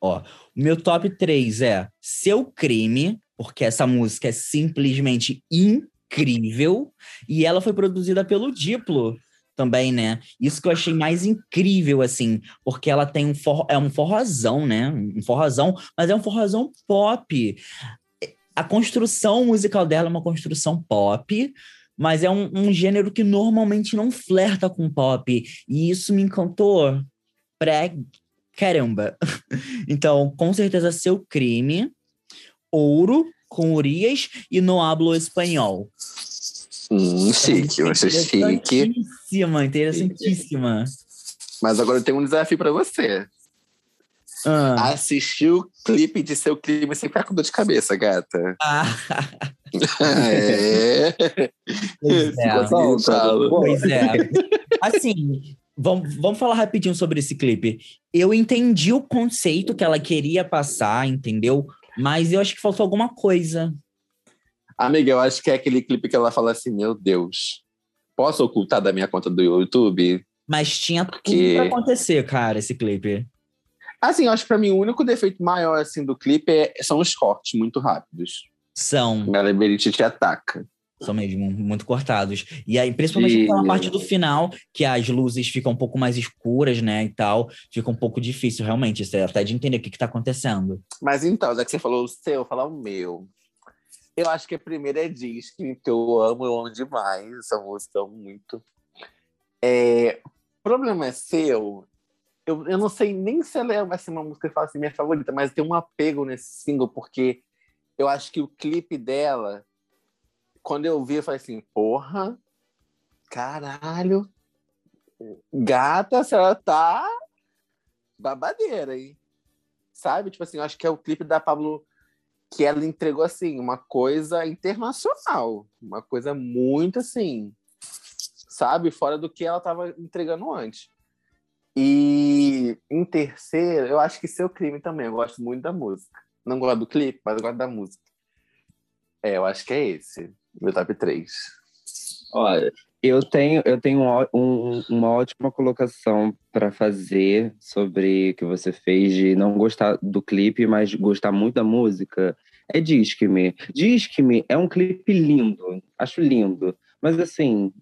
Speaker 2: Ó, o meu top 3 é Seu Crime, porque essa música é simplesmente incrível. E ela foi produzida pelo Diplo também, né? Isso que eu achei mais incrível, assim, porque ela tem um forró, é um forrozão, né? Um forrozão, mas é um forrozão pop. A construção musical dela é uma construção pop, mas é um, um gênero que normalmente não flerta com pop. E isso me encantou pra caramba. então, com certeza, seu crime, ouro com Urias e no hablo espanhol.
Speaker 3: Hum, chique, eu achei chique.
Speaker 2: Interessantíssima, interessantíssima.
Speaker 3: Mas agora eu tenho um desafio para você.
Speaker 2: Ah.
Speaker 3: Assistir o clipe de seu crime sem ficar com dor de cabeça, gata.
Speaker 2: Ah,
Speaker 3: é.
Speaker 2: Pois é.
Speaker 3: Assim,
Speaker 2: pois é. Assim, vamos, vamos falar rapidinho sobre esse clipe. Eu entendi o conceito que ela queria passar, entendeu? Mas eu acho que faltou alguma coisa.
Speaker 3: Amiga, eu acho que é aquele clipe que ela fala assim: Meu Deus, posso ocultar da minha conta do YouTube?
Speaker 2: Mas tinha tudo
Speaker 3: Porque-
Speaker 2: pra acontecer, cara, esse clipe.
Speaker 3: Assim, eu acho que pra mim o único defeito maior assim, do clipe é- são os cortes muito rápidos.
Speaker 2: São,
Speaker 3: A Liberty te ataca.
Speaker 2: são mesmo muito cortados. E aí, principalmente
Speaker 1: E-
Speaker 2: naquela parte do final, que as luzes ficam um pouco mais escuras, né, e tal, fica um pouco difícil, realmente, é até de entender o que que tá acontecendo.
Speaker 3: Mas então, já que você falou o seu, eu falar o meu. Eu acho que a primeira é Disque, que eu amo, eu amo demais essa música, eu amo muito. É, o problema é seu. Eu, eu não sei nem se ela vai ser uma música que eu falo assim, minha favorita, mas tem um apego nesse single, porque eu acho que o clipe dela, quando eu vi, eu falei assim, porra, caralho, gata, a senhora tá babadeira, hein? Sabe? Tipo assim, eu acho que é o clipe da Pablo que ela entregou assim, uma coisa internacional, uma coisa muito assim, sabe, fora do que ela estava entregando antes. E em terceiro, eu acho que seu crime também, eu gosto muito da música. Não gosto do clipe, mas eu gosto da música. É, eu acho que é esse, meu top 3.
Speaker 1: Olha, eu tenho, eu tenho um um- uma ótima colocação para fazer sobre o que você fez de não gostar do clipe, mas gostar muito da música. É Disque-me. Disque-me é um clipe lindo, acho lindo. Mas assim,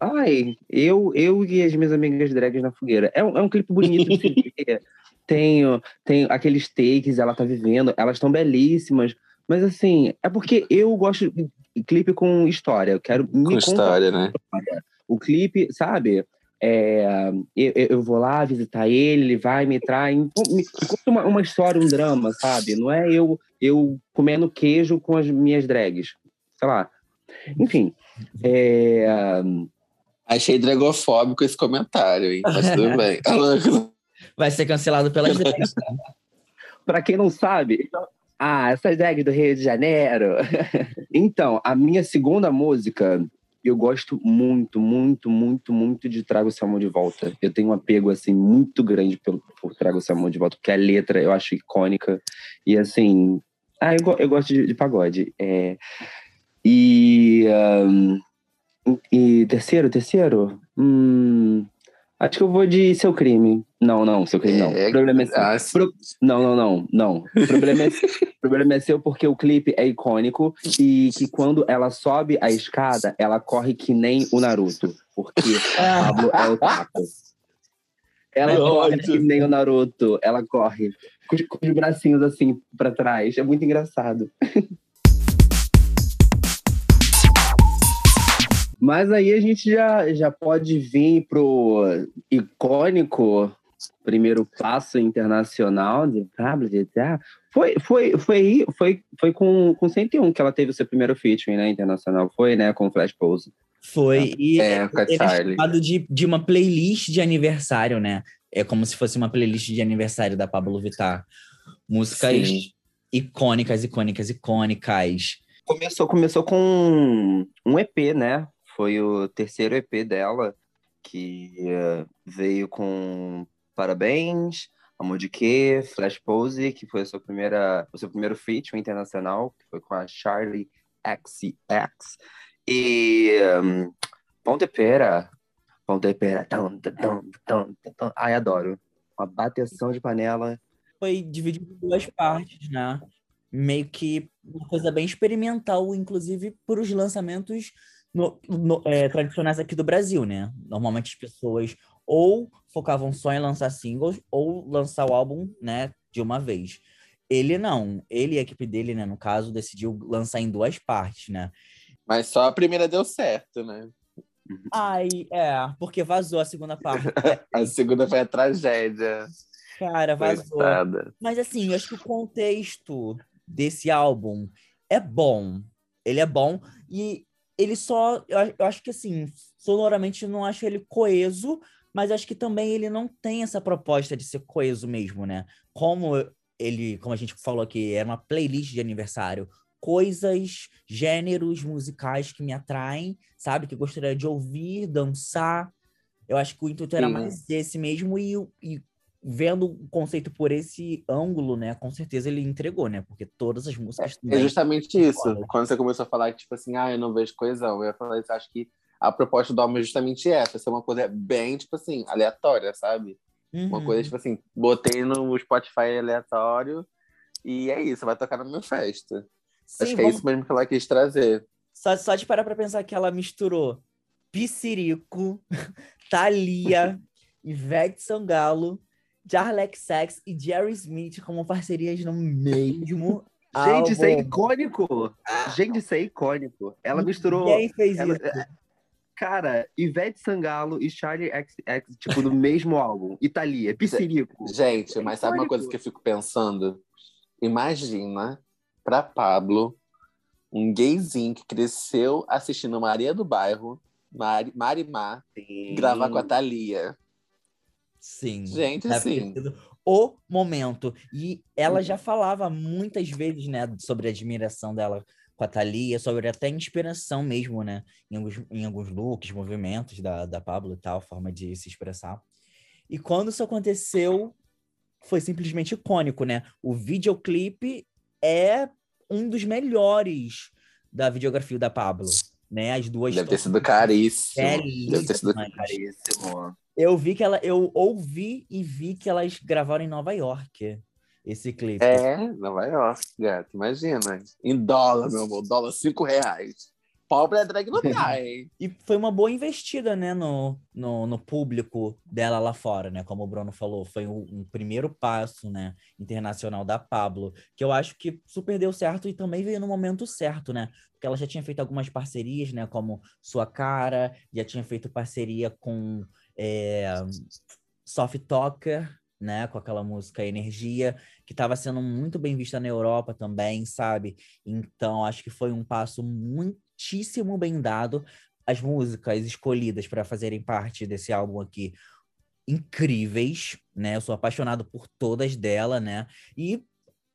Speaker 1: ai, eu, eu e as minhas amigas drags na fogueira. É um, é um clipe bonito de se ver. Tem, tem aqueles takes, ela tá vivendo, elas estão belíssimas. Mas assim, é porque eu gosto de clipe com história. Eu quero me
Speaker 3: Com
Speaker 1: contar
Speaker 3: história, né?
Speaker 1: o clipe, sabe? É, eu, eu vou lá visitar ele, ele vai, me trai. Me, me conta uma, uma história, um drama, sabe? Não é eu, eu comendo queijo com as minhas drags. Sei lá. Enfim. É,
Speaker 3: Achei dragofóbico esse comentário, hein? Mas tudo bem.
Speaker 2: Vai ser cancelado pelas drags.
Speaker 1: Pra quem não sabe, ah, essas drags do Rio de Janeiro. então, a minha segunda música, eu gosto muito, muito, muito, muito de Trago Seu Amor de Volta. Eu tenho um apego, assim, muito grande pelo, por Trago Seu Amor de Volta, porque a letra eu acho icônica. E, assim, ah, eu, eu gosto de, de pagode. É, e, ahn, e terceiro, terceiro? Hum, acho que eu vou de Seu Crime. Não, não, Seu Crime não.
Speaker 3: É,
Speaker 1: o problema é seu.
Speaker 3: ah,
Speaker 1: Pro- Não, não, não, não. O problema, é, problema é seu porque o clipe é icônico e que quando ela sobe a escada, ela corre que nem o Naruto. Porque Pablo é o taco. Ela corre
Speaker 3: ódio.
Speaker 1: que nem o Naruto. Ela corre com os, com os bracinhos assim pra trás. É muito engraçado. Mas aí a gente já, já pode vir pro icônico primeiro passo internacional de Pablo Vittar. Foi, foi, foi, aí- foi, foi com, com 101 que ela teve o seu primeiro featuring, né, internacional. Foi, né, com Flash Pose.
Speaker 2: Foi. E
Speaker 3: É, com a
Speaker 2: ele é chamado de, de uma playlist de aniversário, né? É como se fosse uma playlist de aniversário da Pablo Vittar. Músicas
Speaker 3: Sim.
Speaker 2: icônicas, icônicas, icônicas.
Speaker 1: Começou, começou com um EP, né? Foi o terceiro EP dela, que eh, veio com Parabéns, Amor de Quê, Flash Pose, que foi a sua primeira, o seu primeiro feat internacional, que foi com a Charlie XCX. E um, Pão de Pera, Pão de tum, tum, tum, tum, ai, adoro. Uma bateção de panela.
Speaker 2: Foi dividido em duas partes, né? Meio que uma coisa bem experimental, inclusive por os lançamentos no, no, é, tradicionais aqui do Brasil, né? Normalmente as pessoas ou focavam só em lançar singles ou lançar o álbum, né, de uma vez. Ele não, ele e a equipe dele, né, no caso, decidiu lançar em duas partes, né?
Speaker 3: Mas só a primeira deu certo, né?
Speaker 2: Ai, é, porque vazou a segunda parte.
Speaker 3: a segunda foi a tragédia.
Speaker 2: Cara, vazou. Coitada. Mas assim, eu acho que o contexto desse álbum é bom. Ele é bom e ele só, eu, eu acho que assim, sonoramente eu não acho ele coeso, mas acho que também ele não tem essa proposta de ser coeso mesmo, né? Como ele, como a gente falou aqui, era uma playlist de aniversário, coisas, gêneros musicais que me atraem, sabe? Que eu gostaria de ouvir, dançar. Eu acho que o intuito era mais esse mesmo e, e vendo o conceito por esse ângulo, né, com certeza ele entregou, né? Porque todas as músicas.
Speaker 3: É, é justamente isso. Quando você começou a falar que, tipo assim, ah, eu não vejo coesão, eu ia falar isso, acho que a proposta do álbum é justamente essa, ser uma coisa bem, tipo assim, aleatória, sabe? Uhum. Uma coisa, tipo assim, botei no Spotify aleatório e é isso, vai tocar na minha festa. Sim, Acho que vamos... é isso mesmo que ela quis trazer.
Speaker 2: Só, só de parar pra pensar que ela misturou Piscirico, Thalia, Ivete Sangalo, Jarlex Sax e Jerry Smith como parcerias no mesmo
Speaker 1: Gente, isso é icônico! Gente, isso é icônico. Ela misturou.
Speaker 2: Quem fez ela, isso?
Speaker 1: Cara, Ivete Sangalo e Charlie XX, tipo, no mesmo álbum. Italia, Piscirico.
Speaker 3: Gente, mas sabe uma coisa que eu fico pensando? Imagina, pra Pablo, um gayzinho que cresceu assistindo Maria do Bairro, Mari, Marimar, sim. gravar com a Thalia.
Speaker 2: Sim.
Speaker 3: Gente, sim.
Speaker 2: O momento. E ela já falava muitas vezes, né, sobre a admiração dela com a Thalia, sobre até inspiração mesmo, né? Em alguns, em alguns looks, movimentos da, da Pablo e tal, forma de se expressar. E quando isso aconteceu, foi simplesmente icônico, né? O videoclipe é um dos melhores da videografia da Pablo, né? As duas
Speaker 3: Deve ter sido caríssimo. Deve ter sido caríssimo.
Speaker 2: Eu vi que ela, eu ouvi e vi que elas gravaram em Nova York esse clipe.
Speaker 3: É, Nova York, gato. Imagina. Em dólar, meu amor. Dólar cinco reais. Pobre é drag não tá, hein?
Speaker 2: e foi uma boa investida, né, no, no, no, público dela lá fora, né? Como o Bruno falou, foi um, um, primeiro passo, né, internacional da Pablo, que eu acho que super deu certo e também veio no momento certo, né? Porque ela já tinha feito algumas parcerias, né, como Sua Cara, já tinha feito parceria com é, Soft Talker, né, com aquela música Energia, que estava sendo muito bem vista na Europa também, sabe? Então, acho que foi um passo muitíssimo bem dado. As músicas escolhidas para fazerem parte desse álbum aqui, incríveis, né? Eu sou apaixonado por todas dela, né? E,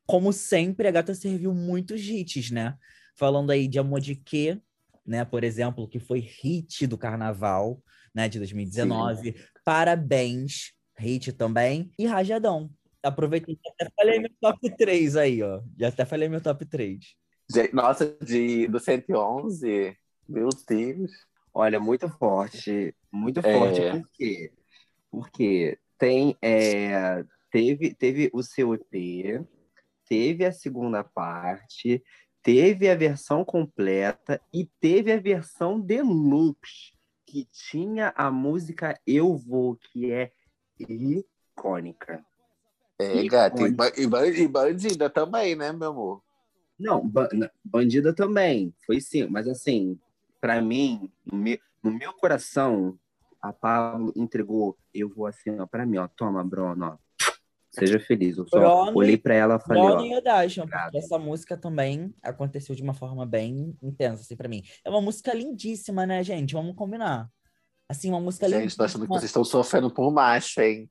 Speaker 2: como sempre, a gata serviu muitos hits, né? Falando aí de Amor de Quê, né? Por exemplo, que foi hit do Carnaval, né? De 2019. Sim. Parabéns, Hit também. E Rajadão. Aproveitei, até falei meu top 3 aí, ó. Já até falei meu top 3.
Speaker 3: Nossa, de, do 111, meu Deus.
Speaker 1: Olha, muito forte. Muito forte. É... Por quê? Porque tem, é, teve, teve o seu EP, teve a segunda parte, teve a versão completa e teve a versão deluxe, que tinha a música Eu Vou, que é icônica.
Speaker 3: É, gata, e, bandida também, né, meu amor?
Speaker 1: Não, bandida também, foi sim, mas assim, para mim, no meu, no meu coração, a Pablo entregou, eu vou assim, ó, pra mim, ó, toma, Bruno, ó, seja feliz. Eu só olhei pra ela e falei, Bruno ó.
Speaker 2: E essa música também aconteceu de uma forma bem intensa, assim, pra mim. É uma música lindíssima, né, gente? Vamos combinar. Assim, uma música
Speaker 3: Gente, lindíssima. tô achando que vocês estão sofrendo por macho, hein?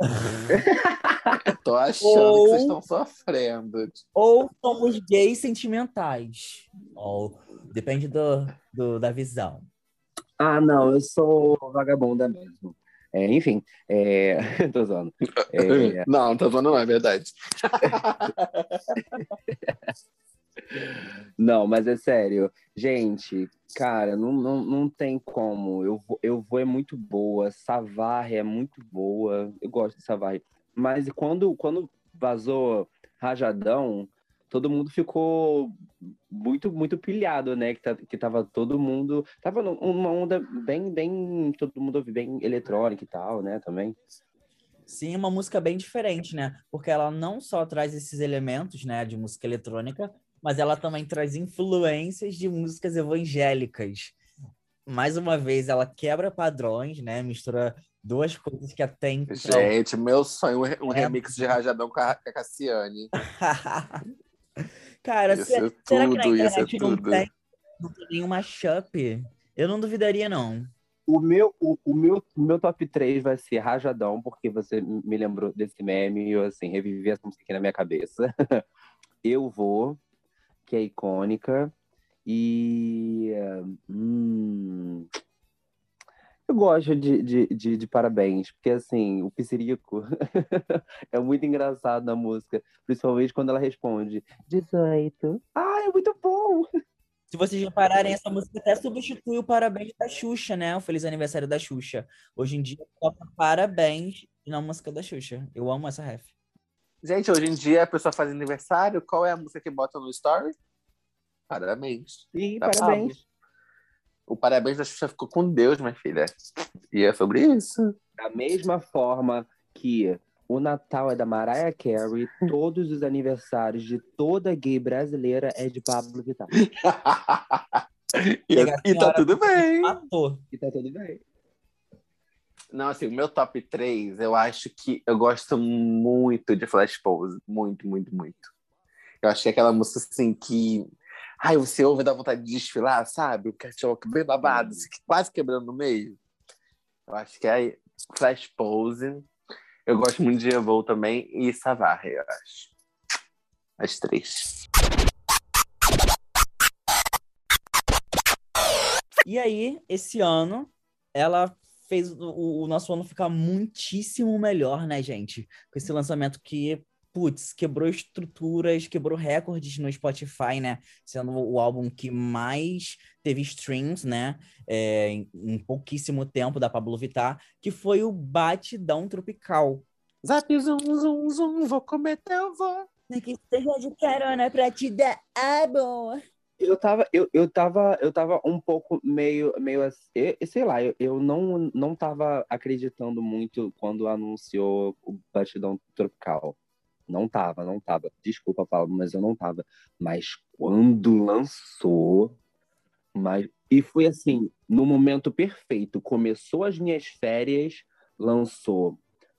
Speaker 3: tô achando ou, que vocês estão sofrendo.
Speaker 2: Ou somos gays sentimentais. Ou, depende do, do, da visão.
Speaker 1: Ah, não, eu sou vagabunda mesmo. É, enfim, é... tô zoando.
Speaker 3: É... Não, tô zoando, não, é verdade.
Speaker 1: não, mas é sério. Gente, cara, não, não, não tem como. Eu vou, eu vou é muito boa. Savarre é muito boa. Eu gosto de Savarre. Mas quando, quando vazou Rajadão, todo mundo ficou muito, muito pilhado, né? Que, tá, que tava todo mundo. Tava numa onda bem, bem. Todo mundo bem eletrônica e tal, né? Também.
Speaker 2: Sim, uma música bem diferente, né? Porque ela não só traz esses elementos, né, de música eletrônica, mas ela também traz influências de músicas evangélicas. Mais uma vez, ela quebra padrões, né? Mistura duas coisas que até então...
Speaker 3: Gente, meu sonho, um é... remix de Rajadão com a Cassiane.
Speaker 2: Cara, se, será tudo, que na internet não tem, não tem nenhuma mashup? Eu não duvidaria, não.
Speaker 1: O meu, o, o, meu, o meu top 3 vai ser Rajadão, porque você me lembrou desse meme e eu, assim, revivi essa música aqui na minha cabeça. eu Vou, que é icônica. E... Hum, eu gosto de, de, de, de, parabéns, porque assim, o Piscirico é muito engraçado na música, principalmente quando ela responde 18. Ah, é muito bom!
Speaker 2: Se vocês repararem, essa música até substitui o parabéns da Xuxa, né? O feliz aniversário da Xuxa. Hoje em dia, toca parabéns na música da Xuxa. Eu amo essa ref.
Speaker 3: Gente, hoje em dia a pessoa faz aniversário, qual é a música que bota no story? Parabéns.
Speaker 1: Sim, tá parabéns.
Speaker 3: O parabéns da Xuxa ficou com Deus, minha filha. E é sobre isso.
Speaker 1: Da mesma forma que o Natal é da Mariah Carey, todos os aniversários de toda gay brasileira é de Pablo Vittar.
Speaker 3: e, e tá tudo bem.
Speaker 2: Matou.
Speaker 1: E tá tudo bem.
Speaker 3: Não, assim, o meu top 3, eu acho que eu gosto muito de Flash Pose. Muito, muito, muito. Eu é aquela música, assim, que Ai, você ouve dá vontade de desfilar, sabe? O catwalk bem babado, assim, quase quebrando no meio. Eu acho que é Flash Pose. Eu gosto muito de Evol também e Savarre, eu acho. As três.
Speaker 2: E aí, esse ano, ela fez o, o, nosso ano ficar muitíssimo melhor, né, gente? Com esse lançamento que putz, quebrou estruturas, quebrou recordes no Spotify, né? Sendo o álbum que mais teve streams, né? É, em, em, pouquíssimo tempo da Pablo Vittar, que foi o Batidão Tropical.
Speaker 3: Zap, zum, zum, zum, vou comer teu vou.
Speaker 2: Que seja de carona pra te dar amor.
Speaker 1: Eu tava, eu, eu tava, eu tava um pouco meio, meio assim, sei lá, eu, eu não, não tava acreditando muito quando anunciou o Batidão Tropical. Não tava, não tava. Desculpa, Paulo, mas eu não tava. Mas quando lançou, mas e foi assim, no momento perfeito. Começou as minhas férias, lançou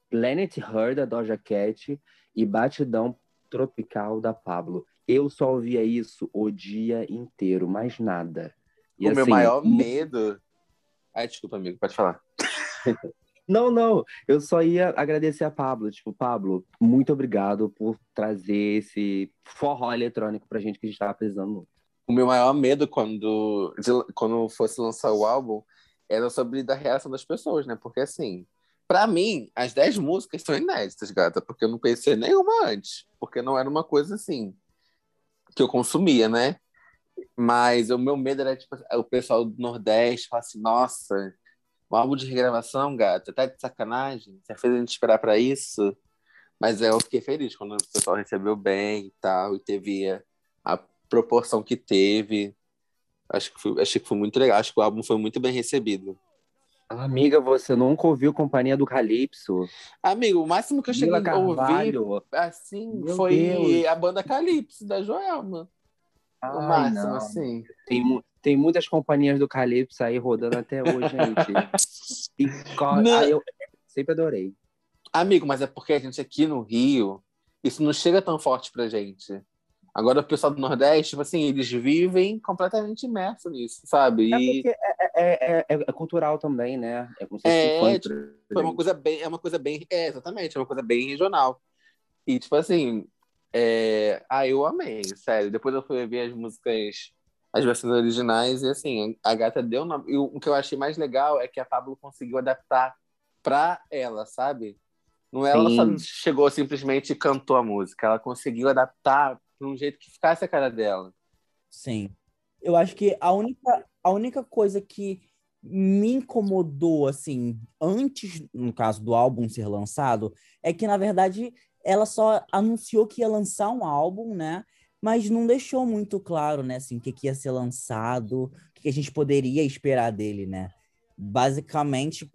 Speaker 1: Planet Her da Doja Cat e Batidão Tropical da Pablo. Eu só ouvia isso o dia inteiro, mais nada.
Speaker 3: E, o assim, meu maior medo. Ai, desculpa, amigo, pode falar.
Speaker 1: Não, não. Eu só ia agradecer a Pablo. Tipo, Pablo, muito obrigado por trazer esse forró eletrônico pra gente que a gente tava precisando
Speaker 3: O meu maior medo quando, de, quando fosse lançar o álbum era sobre da reação das pessoas, né? Porque assim, para mim, as 10 músicas são inéditas, gata, porque eu não conhecia nenhuma antes, porque não era uma coisa assim que eu consumia, né? Mas o meu medo era tipo o pessoal do Nordeste falar assim, nossa, um álbum de regravação, gata, tá de sacanagem? Você fez a gente esperar para isso? Mas é, eu fiquei feliz quando o pessoal recebeu bem e tal, e teve a, a proporção que teve. Acho que, foi, achei que foi muito legal. Acho que o álbum foi muito bem recebido.
Speaker 1: Amiga, você nunca ouviu Companhia do Calypso?
Speaker 3: Amigo, o máximo que eu cheguei a ouvir, assim, Meu foi Deus. a banda Calypso, da Joelma.
Speaker 1: Ai, o máximo, não. assim. Tem, tem muitas companhias do Calypso aí rodando até hoje, gente. e, ah, eu sempre adorei.
Speaker 3: Amigo, mas é porque a gente aqui no Rio, isso não chega tão forte pra gente. Agora o pessoal do Nordeste, tipo assim, eles vivem completamente imersos nisso, sabe?
Speaker 1: É e... É, é, é, é, cultural também, né?
Speaker 3: É, como se é, tipo, é uma coisa bem, é uma coisa bem, é, exatamente, é uma coisa bem regional. E tipo assim, é... ah, eu amei, sério. Depois eu fui ver as músicas as versões originais, e assim, a gata deu nome. E o que eu achei mais legal é que a Pablo conseguiu adaptar pra ela, sabe? Não ela só
Speaker 1: Sim.
Speaker 3: chegou simplesmente e cantou a música, ela conseguiu adaptar para um jeito que ficasse a cara dela.
Speaker 2: Sim. Eu acho que a única, a única coisa que me incomodou, assim, antes, no caso do álbum ser lançado, é que, na verdade, ela só anunciou que ia lançar um álbum, né? Mas não deixou muito claro, né, assim, o que, que ia ser lançado, o que, que a gente poderia esperar dele, né? Basicamente,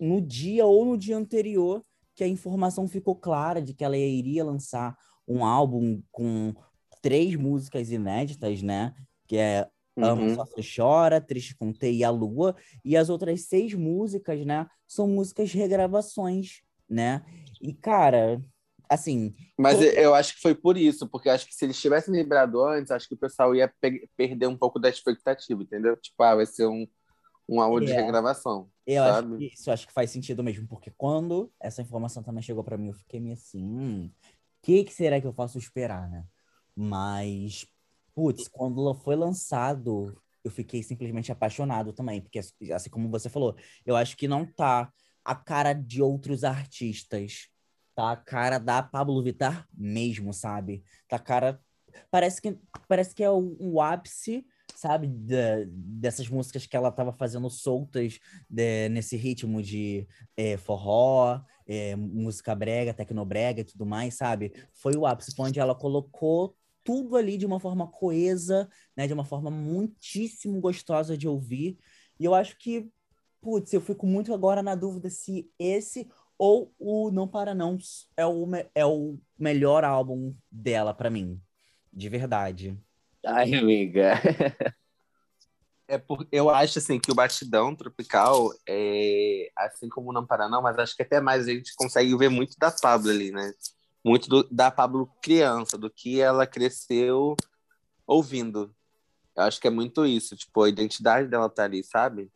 Speaker 2: no dia ou no dia anterior, que a informação ficou clara de que ela iria lançar um álbum com três músicas inéditas, né? Que é Amo
Speaker 3: Uhum.
Speaker 2: Só Você Chora, Triste com T e a Lua. E as outras seis músicas, né? São músicas regravações, né? E, cara, assim,
Speaker 3: Mas
Speaker 2: Todo-
Speaker 3: eu acho que foi por isso, porque eu acho que se eles tivessem liberado antes, acho que o pessoal ia pe- perder um pouco da expectativa, entendeu? Tipo, ah, vai ser um, um de
Speaker 2: É.
Speaker 3: regravação.
Speaker 2: eu acho
Speaker 3: sabe?
Speaker 2: que isso eu acho que faz sentido mesmo, porque quando essa informação também chegou pra mim, eu fiquei meio assim, hum, o que, que será que eu posso esperar, né? Mas, putz, quando foi lançado, eu fiquei simplesmente apaixonado também, porque assim como você falou, eu acho que não tá a cara de outros artistas, tá a cara da Pablo Vittar mesmo, sabe? Tá a cara parece que parece que é o, ápice, sabe, da- dessas músicas que ela tava fazendo soltas de- nesse ritmo de é, forró, é, música brega, tecnobrega e tudo mais, sabe? Foi o ápice, foi onde ela colocou tudo ali de uma forma coesa, né, de uma forma muitíssimo gostosa de ouvir. E eu acho que, putz, eu fico muito agora na dúvida se esse ou o Não Para Não é o, me- é o melhor álbum dela pra mim, de verdade.
Speaker 1: Ai, amiga.
Speaker 3: É por, eu acho assim que o batidão tropical é assim como não para não, mas acho que até mais a gente consegue ver muito da Pablo ali, né? Muito do- da Pablo criança, do que ela cresceu ouvindo. Eu acho que é muito isso, tipo, a identidade dela tá ali, sabe?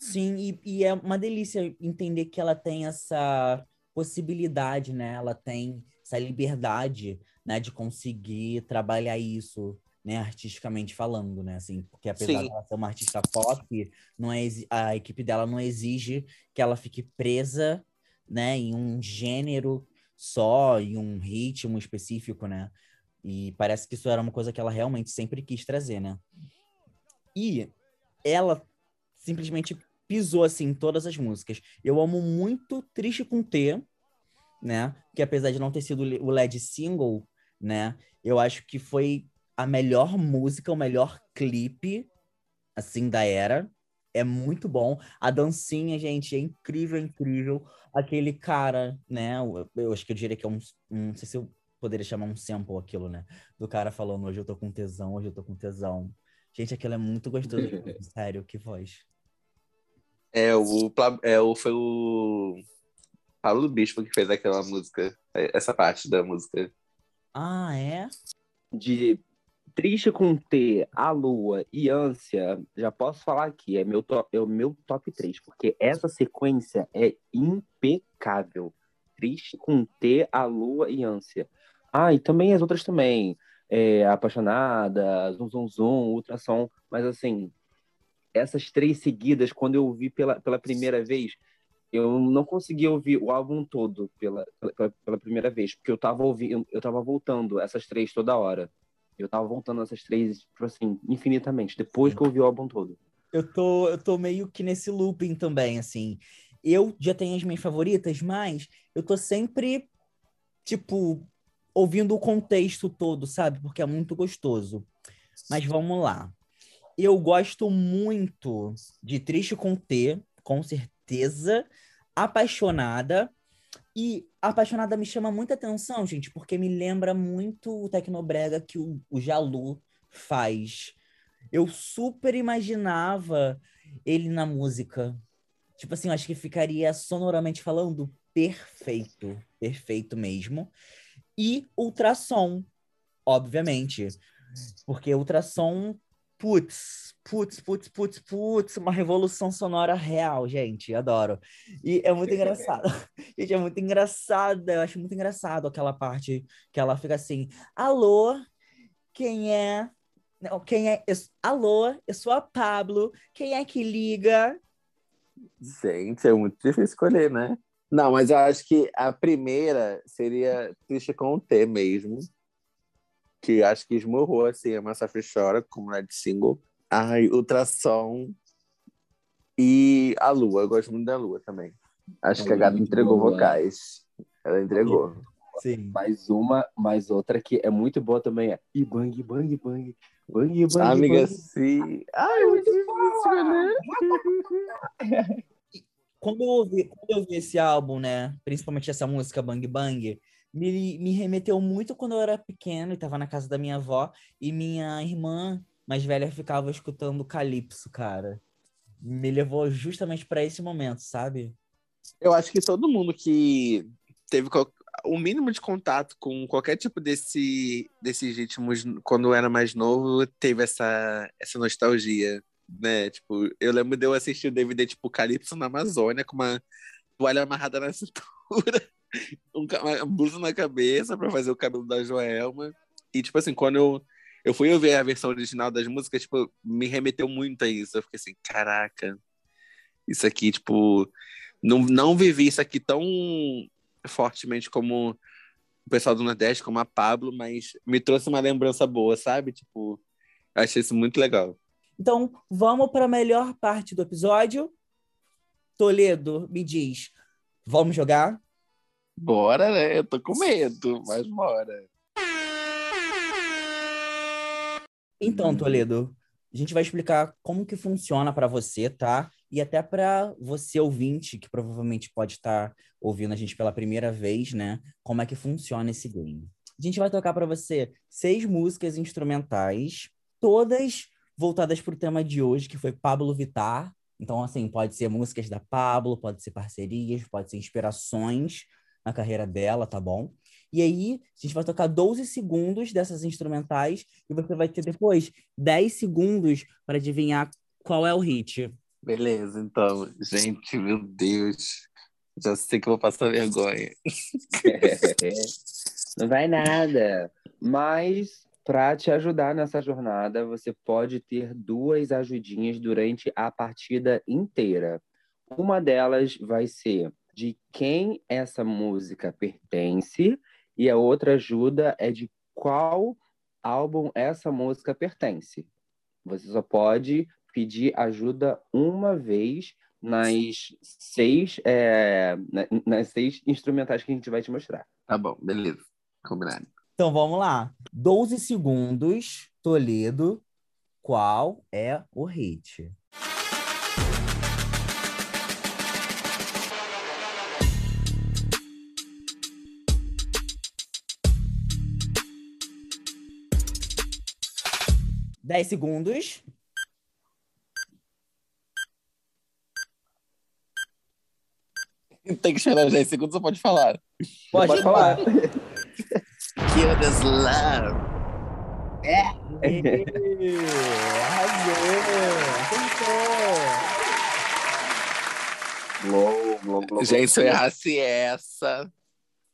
Speaker 2: Sim, e, e é uma delícia entender que ela tem essa possibilidade, né? Ela tem essa liberdade, né, de conseguir trabalhar isso, né, artisticamente falando, né? Assim, porque apesar
Speaker 3: Sim.
Speaker 2: dela ser uma artista pop, não é, a equipe dela não exige que ela fique presa, né, em um gênero só, em um ritmo específico, né? E parece que isso era uma coisa que ela realmente sempre quis trazer, né? E ela simplesmente pisou assim em todas as músicas. Eu amo muito Triste com T, né? Que apesar de não ter sido o LED single, né? Eu acho que foi a melhor música, o melhor clipe assim da era. É muito bom. A dancinha, gente, é incrível, incrível. Aquele cara, né? Eu, eu acho que eu diria que é um, um. Não sei se eu poderia chamar um sample aquilo, né? Do cara falando, hoje eu tô com tesão, hoje eu tô com tesão. Gente, aquilo é muito gostoso. Sério, que voz.
Speaker 3: É, o, é, o foi o Paulo Bispo que fez aquela música, essa parte da música.
Speaker 2: Ah, é?
Speaker 1: De Triste com T, A Lua e Ânsia, já posso falar aqui, é, meu top, é o meu top 3, porque essa sequência é impecável. Triste com T, A Lua e Ânsia. Ah, e também as outras também. É, Apaixonada, Zum Zum Zum, Ultrassom. Mas assim, essas três seguidas, quando eu ouvi pela, pela primeira vez, eu não consegui ouvir o álbum todo pela, pela, pela primeira vez, porque eu tava ouvindo, eu tava voltando essas três toda hora. Eu tava voltando essas três, tipo assim, infinitamente, depois que eu ouvi o álbum todo.
Speaker 2: Eu tô, eu tô meio que nesse looping também, assim. Eu já tenho as minhas favoritas, mas eu tô sempre, tipo, ouvindo o contexto todo, sabe? Porque é muito gostoso. Mas vamos lá. Eu gosto muito de Triste com T, com certeza. Apaixonada. E Apaixonada me chama muita atenção, gente, porque me lembra muito o Tecnobrega que o, o Jalu faz. Eu super imaginava ele na música. Tipo assim, eu acho que ficaria sonoramente falando perfeito. Perfeito mesmo. E ultrassom, obviamente. Porque ultrassom, putz, putz, putz, putz, putz, uma revolução sonora real, gente. Adoro. E é muito engraçado. Gente, é muito engraçada. Eu acho muito engraçado aquela parte que ela fica assim: alô, quem é? Não, quem é? Eu- alô, eu sou a Pablo. Quem é que liga?
Speaker 3: Gente, é muito difícil escolher, né? Não, mas eu acho que a primeira seria Triste com o T mesmo. Que acho que esmurrou assim a Massa Chora como red single. Ai, Ultrassom e a Lua. Eu gosto muito da Lua também. Acho que a gata entregou boa. vocais. Ela entregou.
Speaker 1: Sim. Mais uma, mais outra que é muito boa também é E Bang Bang Bang. Bang Bang.
Speaker 3: Amiga, bang. sim. Ai, muito difícil, né?
Speaker 2: quando eu, ouvi, quando eu ouvi esse álbum, né? Principalmente essa música Bang Bang, me, me remeteu muito quando eu era pequeno e estava na casa da minha avó e minha irmã mais velha ficava escutando Calypso, cara. Me levou justamente para esse momento, sabe?
Speaker 3: Eu acho que todo mundo que teve o mínimo de contato com qualquer tipo desse, desses ritmos quando era mais novo teve essa, essa nostalgia né? Tipo, eu lembro de eu assistir o DVD, tipo, Calypso na Amazônia, com uma toalha amarrada na cintura, um, uma blusa na cabeça para fazer o cabelo da Joelma. E, tipo assim, quando eu, eu fui ouvir a versão original das músicas, tipo, me remeteu muito a isso. Eu fiquei assim, caraca, isso aqui, tipo, não, não vivi isso aqui tão fortemente como o pessoal do Nordeste, como a Pablo, mas me trouxe uma lembrança boa, sabe? Tipo, achei isso muito legal.
Speaker 2: Então, vamos para a melhor parte do episódio. Toledo, me diz, vamos jogar?
Speaker 3: Bora, né? Eu tô com medo, mas bora.
Speaker 2: Então, Toledo, a gente vai explicar como que funciona para você, tá? E até para você ouvinte, que provavelmente pode estar ouvindo a gente pela primeira vez, né? Como é que funciona esse game. A gente vai tocar para você seis músicas instrumentais, todas voltadas para o tema de hoje, que foi Pablo Vittar. Então, assim, pode ser músicas da Pablo, pode ser parcerias, pode ser inspirações na carreira dela, tá bom? E aí, a gente vai tocar 12 segundos dessas instrumentais e você vai ter depois 10 segundos para adivinhar qual é o hit.
Speaker 3: Beleza, então, gente, meu Deus. Já sei que eu vou passar vergonha.
Speaker 1: Não vai nada. Mas para te ajudar nessa jornada, você pode ter duas ajudinhas durante a partida inteira. Uma delas vai ser de quem essa música pertence, e a outra ajuda é de qual álbum essa música pertence. Você só pode pedir ajuda uma vez nas seis, é, nas seis instrumentais que a gente vai te mostrar.
Speaker 3: Tá bom, beleza. Combinado.
Speaker 2: Então vamos lá. 12 segundos, Toledo. Qual é o hit? Dez segundos.
Speaker 3: Tem que esperar 10 segundos ou pode falar?
Speaker 2: Pode, pode falar.
Speaker 3: Kill this love.
Speaker 2: É. Arrasou.
Speaker 3: Acertou. Gente, se eu errasse essa.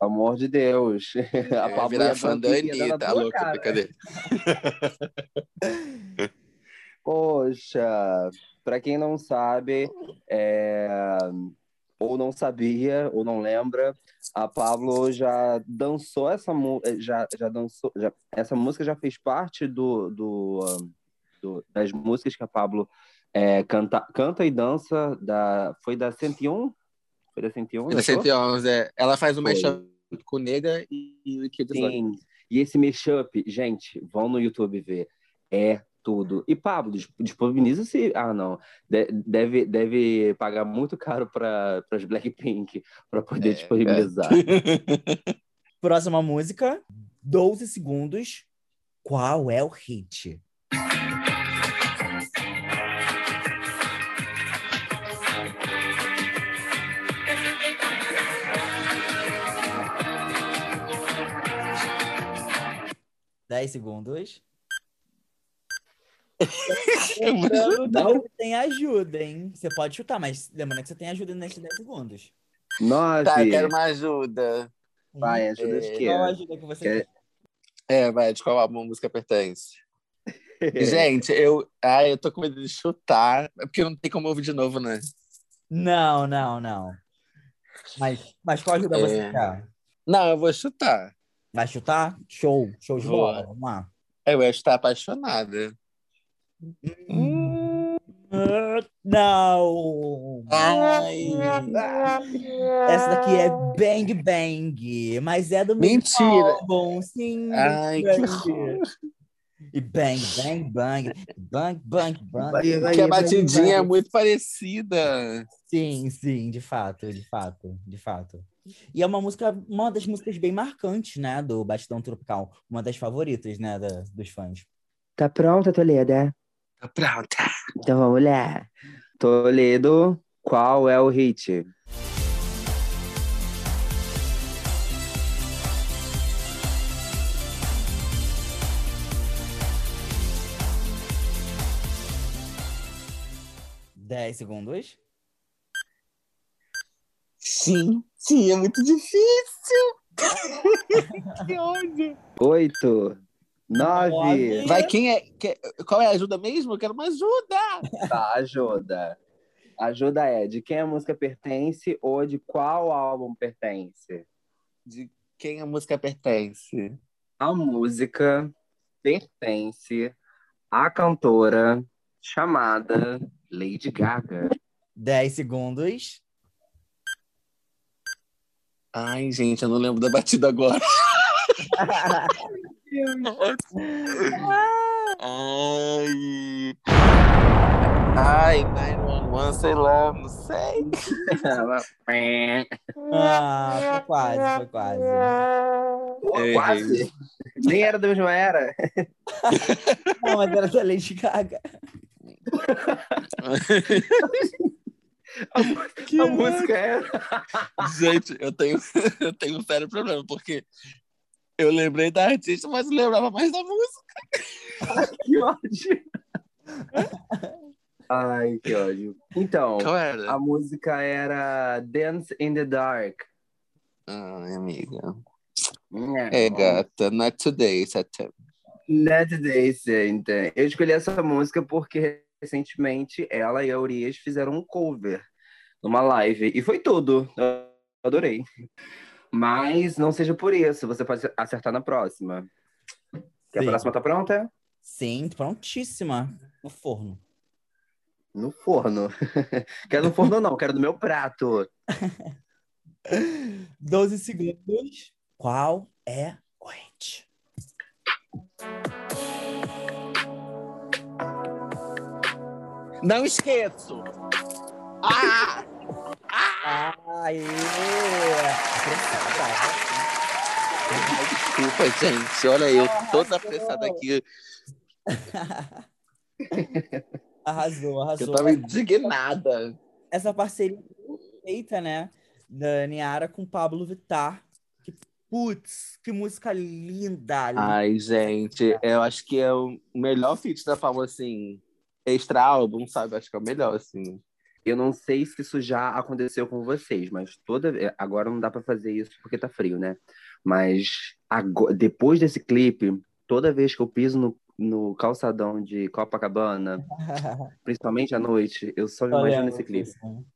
Speaker 1: Amor de Deus.
Speaker 3: A Pablo virar fã da Anitta, tá louca, brincadeira.
Speaker 1: Poxa, para quem não sabe, é... ou não sabia, ou não lembra, a Pablo já dançou essa música, já, já dançou, já, essa música já fez parte do, do, do das músicas que a Pablo é, canta, canta e dança da, foi da 101? Foi da 101? Foi
Speaker 3: da 111, é. Ela faz o mashup com Nega e o Kid
Speaker 1: Sim, e esse mashup, gente, vão no YouTube ver, é tudo. E Pablo, disponibiliza-se. Ah, não. deve, deve pagar muito caro para as Blackpink para poder é, disponibilizar.
Speaker 2: É. Próxima música, 12 segundos. Qual é o hit? Dez segundos. Lembrando que tem ajuda, hein? Você pode chutar, mas lembrando que você tem ajuda nesses 10 segundos.
Speaker 1: Nossa.
Speaker 3: Tá, eu quero uma ajuda.
Speaker 1: Vai, ajuda de quê?
Speaker 2: Qual ajuda que você quer?
Speaker 3: É, vai, de qual álbum a música pertence? Gente, eu, ah, eu tô com medo de chutar, é porque não tem como ouvir de novo, né?
Speaker 2: Não, não, não. Mas, mas qual ajuda você
Speaker 3: É.
Speaker 2: quer?
Speaker 3: Não, eu vou chutar.
Speaker 2: Vai chutar? Show, show de bola. Vamos lá.
Speaker 3: Eu ia estar apaixonada.
Speaker 2: Ah, Não!
Speaker 3: Ai.
Speaker 2: Essa daqui é Bang Bang, mas é do mesmo
Speaker 3: Mentira.
Speaker 2: álbum, sim.
Speaker 3: Ai, que
Speaker 2: Bang. E Bang Bang Bang, Bang Bang Bang.
Speaker 3: Que a batidinha é muito parecida.
Speaker 2: Sim, sim, de fato, de fato, de fato. E é uma música, uma das músicas bem marcantes, né, do Batidão Tropical, uma das favoritas, né, da- dos fãs.
Speaker 1: Tá pronta, Toledo?
Speaker 3: Tá pronta.
Speaker 1: Então vamos lá. Toledo, qual é o hit?
Speaker 2: Dez segundos.
Speaker 3: Sim, sim, é muito difícil. que ódio.
Speaker 1: Oito, nove.
Speaker 2: Nove.
Speaker 3: Vai, quem é. que- qual é a ajuda mesmo? Eu quero uma ajuda.
Speaker 1: Tá, ajuda. Ajuda é de quem a música pertence ou de qual álbum pertence?
Speaker 3: De quem a música pertence?
Speaker 1: A música pertence à cantora chamada Lady Gaga.
Speaker 2: Dez segundos.
Speaker 3: Ai, gente, eu não lembro da batida agora. Ai. Ai, 911, sei lá, não sei.
Speaker 2: Ah, foi quase, foi quase.
Speaker 1: Pô, quase. Nem era da mesma era.
Speaker 2: Não, mas era da Lady Gaga.
Speaker 1: A, a música era.
Speaker 3: Gente, eu tenho, eu tenho um sério problema, porque eu lembrei da artista, mas não lembrava mais da música.
Speaker 1: Que ódio. Ai, que ódio. Então, a música era Dance in the Dark.
Speaker 3: Ai, amiga. É, gata, not today, Satem.
Speaker 1: Not today, gente. Eu escolhi essa música porque recentemente ela e a Urias fizeram um cover numa live. E foi tudo. Eu adorei. Mas não seja por isso, você pode acertar na próxima. A próxima tá pronta?
Speaker 2: Sim, prontíssima. No forno.
Speaker 1: No forno. quero no forno, não, quero no meu prato.
Speaker 2: 12 segundos. Qual é o hit?
Speaker 3: Não esqueço! Ah!
Speaker 2: Aê!
Speaker 3: Ai, Desculpa, gente. Olha, eu toda apressada aqui.
Speaker 2: Arrasou,
Speaker 3: Eu
Speaker 2: arrasou.
Speaker 3: tava indignada.
Speaker 2: Essa parceria feita, né? Da Niara com Pablo Vittar. Putz, que música linda. linda.
Speaker 3: Ai, gente, eu acho que é o melhor feat da Palma, assim, extra álbum, sabe? Acho que é o melhor, assim.
Speaker 1: Eu não sei se isso já aconteceu com vocês, mas toda agora não dá pra fazer isso porque tá frio, né? Mas ago- depois desse clipe, toda vez que eu piso no, no calçadão de Copacabana, principalmente à noite, eu só me
Speaker 2: Só
Speaker 1: imagino nesse clipe.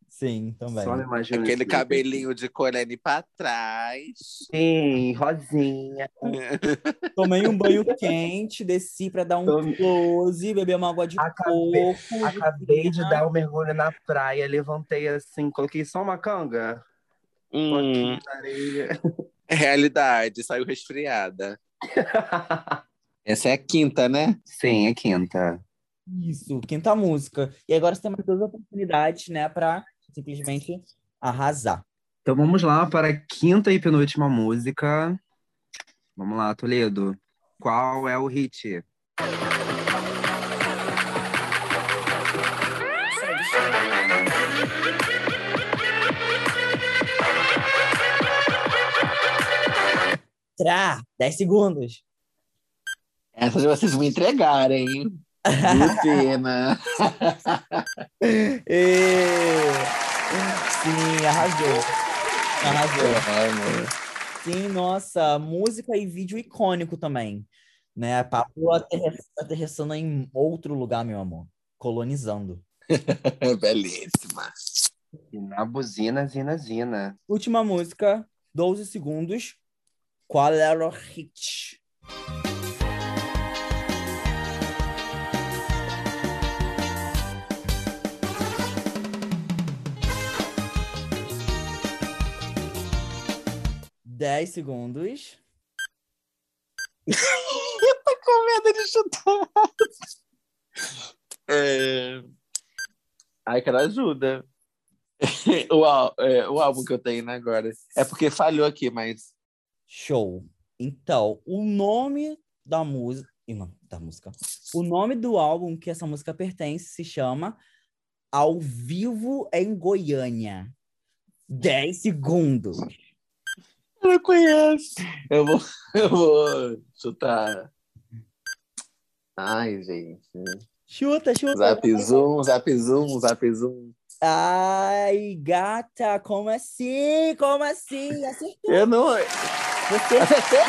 Speaker 2: Sim, também.
Speaker 1: Só me imagino
Speaker 3: Aquele
Speaker 1: nesse clipe.
Speaker 3: cabelinho de Corene pra trás.
Speaker 1: Sim, rosinha.
Speaker 2: Tomei um banho quente, desci pra dar um
Speaker 1: Tome-
Speaker 2: close, beber uma água de
Speaker 1: Acabei-
Speaker 2: coco.
Speaker 1: Acabei de dar um mergulho na praia, levantei assim, coloquei só uma canga.
Speaker 3: Hum, realidade, saiu resfriada. Essa é a quinta, né?
Speaker 1: Sim, é quinta.
Speaker 2: Isso, quinta música. E agora você tem mais duas oportunidades, né, pra simplesmente arrasar.
Speaker 1: Então vamos lá para a quinta e penúltima música. Vamos lá, Toledo. Qual é o hit?
Speaker 2: Trá, 10 segundos.
Speaker 3: Essa de vocês me entregarem, hein? Lucena.
Speaker 2: Ê! Sim, arrasou. Arrasou. Sim, nossa, música e vídeo icônico também. Né? Papo aterre- aterrissando em outro lugar, meu amor. Colonizando.
Speaker 3: Belíssima.
Speaker 1: E na buzina, zina, zina.
Speaker 2: Última música, 12 segundos. Qual era o hit? Dez segundos.
Speaker 3: tô com medo de chutar. É... Ai, quero ajuda. o, ál- é, o álbum que eu tenho né, agora. É porque falhou aqui, mas.
Speaker 2: Show. Então, o nome da música. Não, da música. O nome do álbum que essa música pertence se chama Ao Vivo em Goiânia. 10 segundos.
Speaker 3: Eu não conheço. Eu vou, eu vou chutar. Ai, gente.
Speaker 2: Chuta, chuta.
Speaker 3: Zap zoom, zap zoom, zap zoom.
Speaker 2: Ai, gata, como assim? Como assim? Acertou.
Speaker 3: Eu não.
Speaker 2: Você sim!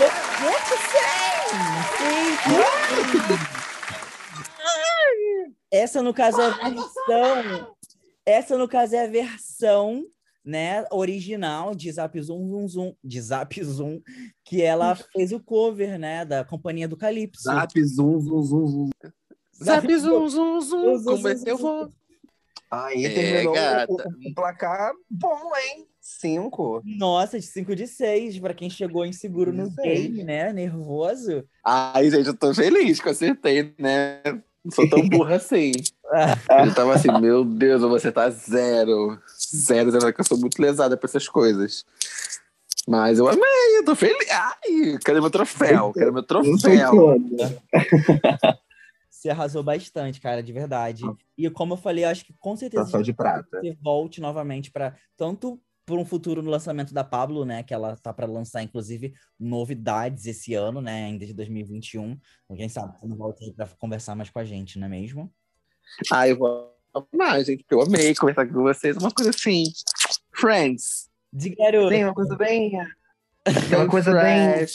Speaker 2: Sim, sim. Essa, no caso, é a versão. Essa, no caso, é a versão né, original de Zap Zoom Zoom Zoom, de Zap Zoom, que ela fez o cover, né, da Companhia do Calypso.
Speaker 1: Zap, zoom, zoom, zoom, zoom.
Speaker 3: Zap zoom, zoom, zoom.
Speaker 2: Zoom,
Speaker 3: Como é
Speaker 2: zoom,
Speaker 3: que eu
Speaker 2: zoom.
Speaker 3: vou?
Speaker 1: Aí
Speaker 3: É,
Speaker 1: terminou o, o- placar bom, hein? Cinco.
Speaker 2: Nossa, de 5 de 6, para quem chegou inseguro no
Speaker 1: Seis.
Speaker 2: game, né, nervoso.
Speaker 3: Ai, gente, eu tô feliz que eu acertei, né? Não sou tão burra assim. Eu tava assim, meu Deus, eu vou acertar zero. Zero, zero, que eu sou muito lesada pra essas coisas. Mas eu amei, eu tô feliz. Ai, quero meu troféu, quero meu troféu.
Speaker 2: Você arrasou bastante, cara, de verdade. E como eu falei, eu acho que com certeza
Speaker 1: Troféu de prata.
Speaker 2: você volte novamente para tanto por um futuro no lançamento da Pablo, né, que ela tá para lançar inclusive novidades esse ano, né, ainda de 2021. Então, Quem sabe você não volta para conversar mais com a gente, não é mesmo?
Speaker 3: Ai, eu vou amar, gente, porque eu amei conversar com vocês. Uma coisa assim. Friends.
Speaker 2: De garoto.
Speaker 1: Tem uma coisa bem. Aquela coisa bem.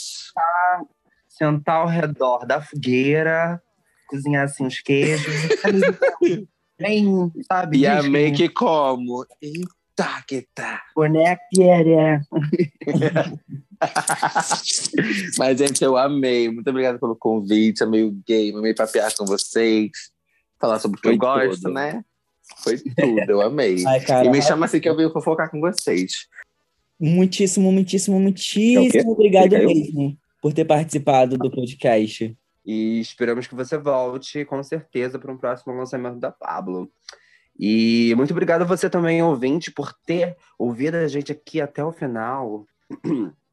Speaker 1: Sentar ao redor da fogueira, cozinhar assim os queijos. bem, sabe?
Speaker 3: E amei que como? Eita, que tá.
Speaker 1: Boneca é.
Speaker 3: Mas, gente, eu amei. Muito obrigado pelo convite. Amei o game, amei papear com vocês. Falar sobre o que eu gosto,
Speaker 1: tudo.
Speaker 3: né? Foi tudo, eu amei.
Speaker 2: Ai, cara,
Speaker 3: e me chama assim que eu venho fofocar com vocês.
Speaker 2: muitíssimo, muitíssimo,
Speaker 1: É
Speaker 2: muitíssimo obrigado mesmo por ter participado do podcast.
Speaker 1: E esperamos que você volte, com certeza, para um próximo lançamento da Pablo. E muito obrigado a você também, ouvinte, por ter ouvido a gente aqui até o final.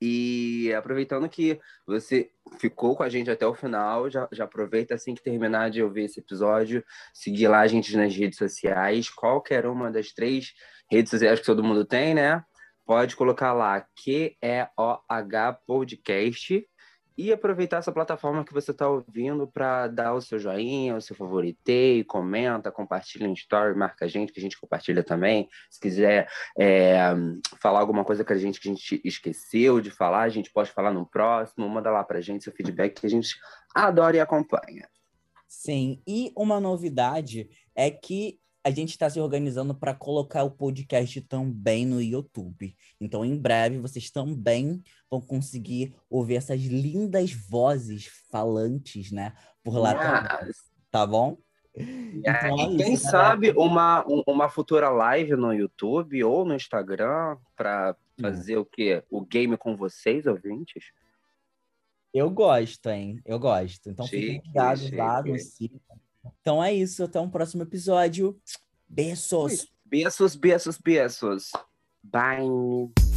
Speaker 1: E aproveitando que você ficou com a gente até o final, já, já aproveita assim que terminar de ouvir esse episódio, seguir lá a gente nas redes sociais, qualquer uma das três redes sociais que todo mundo tem, né? Pode colocar lá QEOH Podcast e aproveitar essa plataforma que você está ouvindo para dar o seu joinha, o seu favoritei, comenta, compartilha em story, marca a gente, que a gente compartilha também. Se quiser é, falar alguma coisa que a gente, que a gente esqueceu de falar, a gente pode falar no próximo, manda lá para a gente seu feedback que a gente adora e acompanha.
Speaker 2: Sim, e uma novidade é que a gente está se organizando para colocar o podcast também no YouTube. Então, em breve, vocês também vão conseguir ouvir essas lindas vozes falantes, né? Por lá também,
Speaker 1: Yes.
Speaker 2: tá bom?
Speaker 1: E
Speaker 2: Então, é
Speaker 1: quem
Speaker 2: isso, né?
Speaker 1: sabe uma, um- uma futura live no YouTube ou no Instagram para fazer o quê? O game com vocês, ouvintes?
Speaker 2: Eu gosto, hein? Eu gosto. Então, fiquem
Speaker 1: Chique,
Speaker 2: ligados lá no. Então é isso. Até um próximo episódio. Beijos!
Speaker 1: Beijos, beijos, beijos. Bye.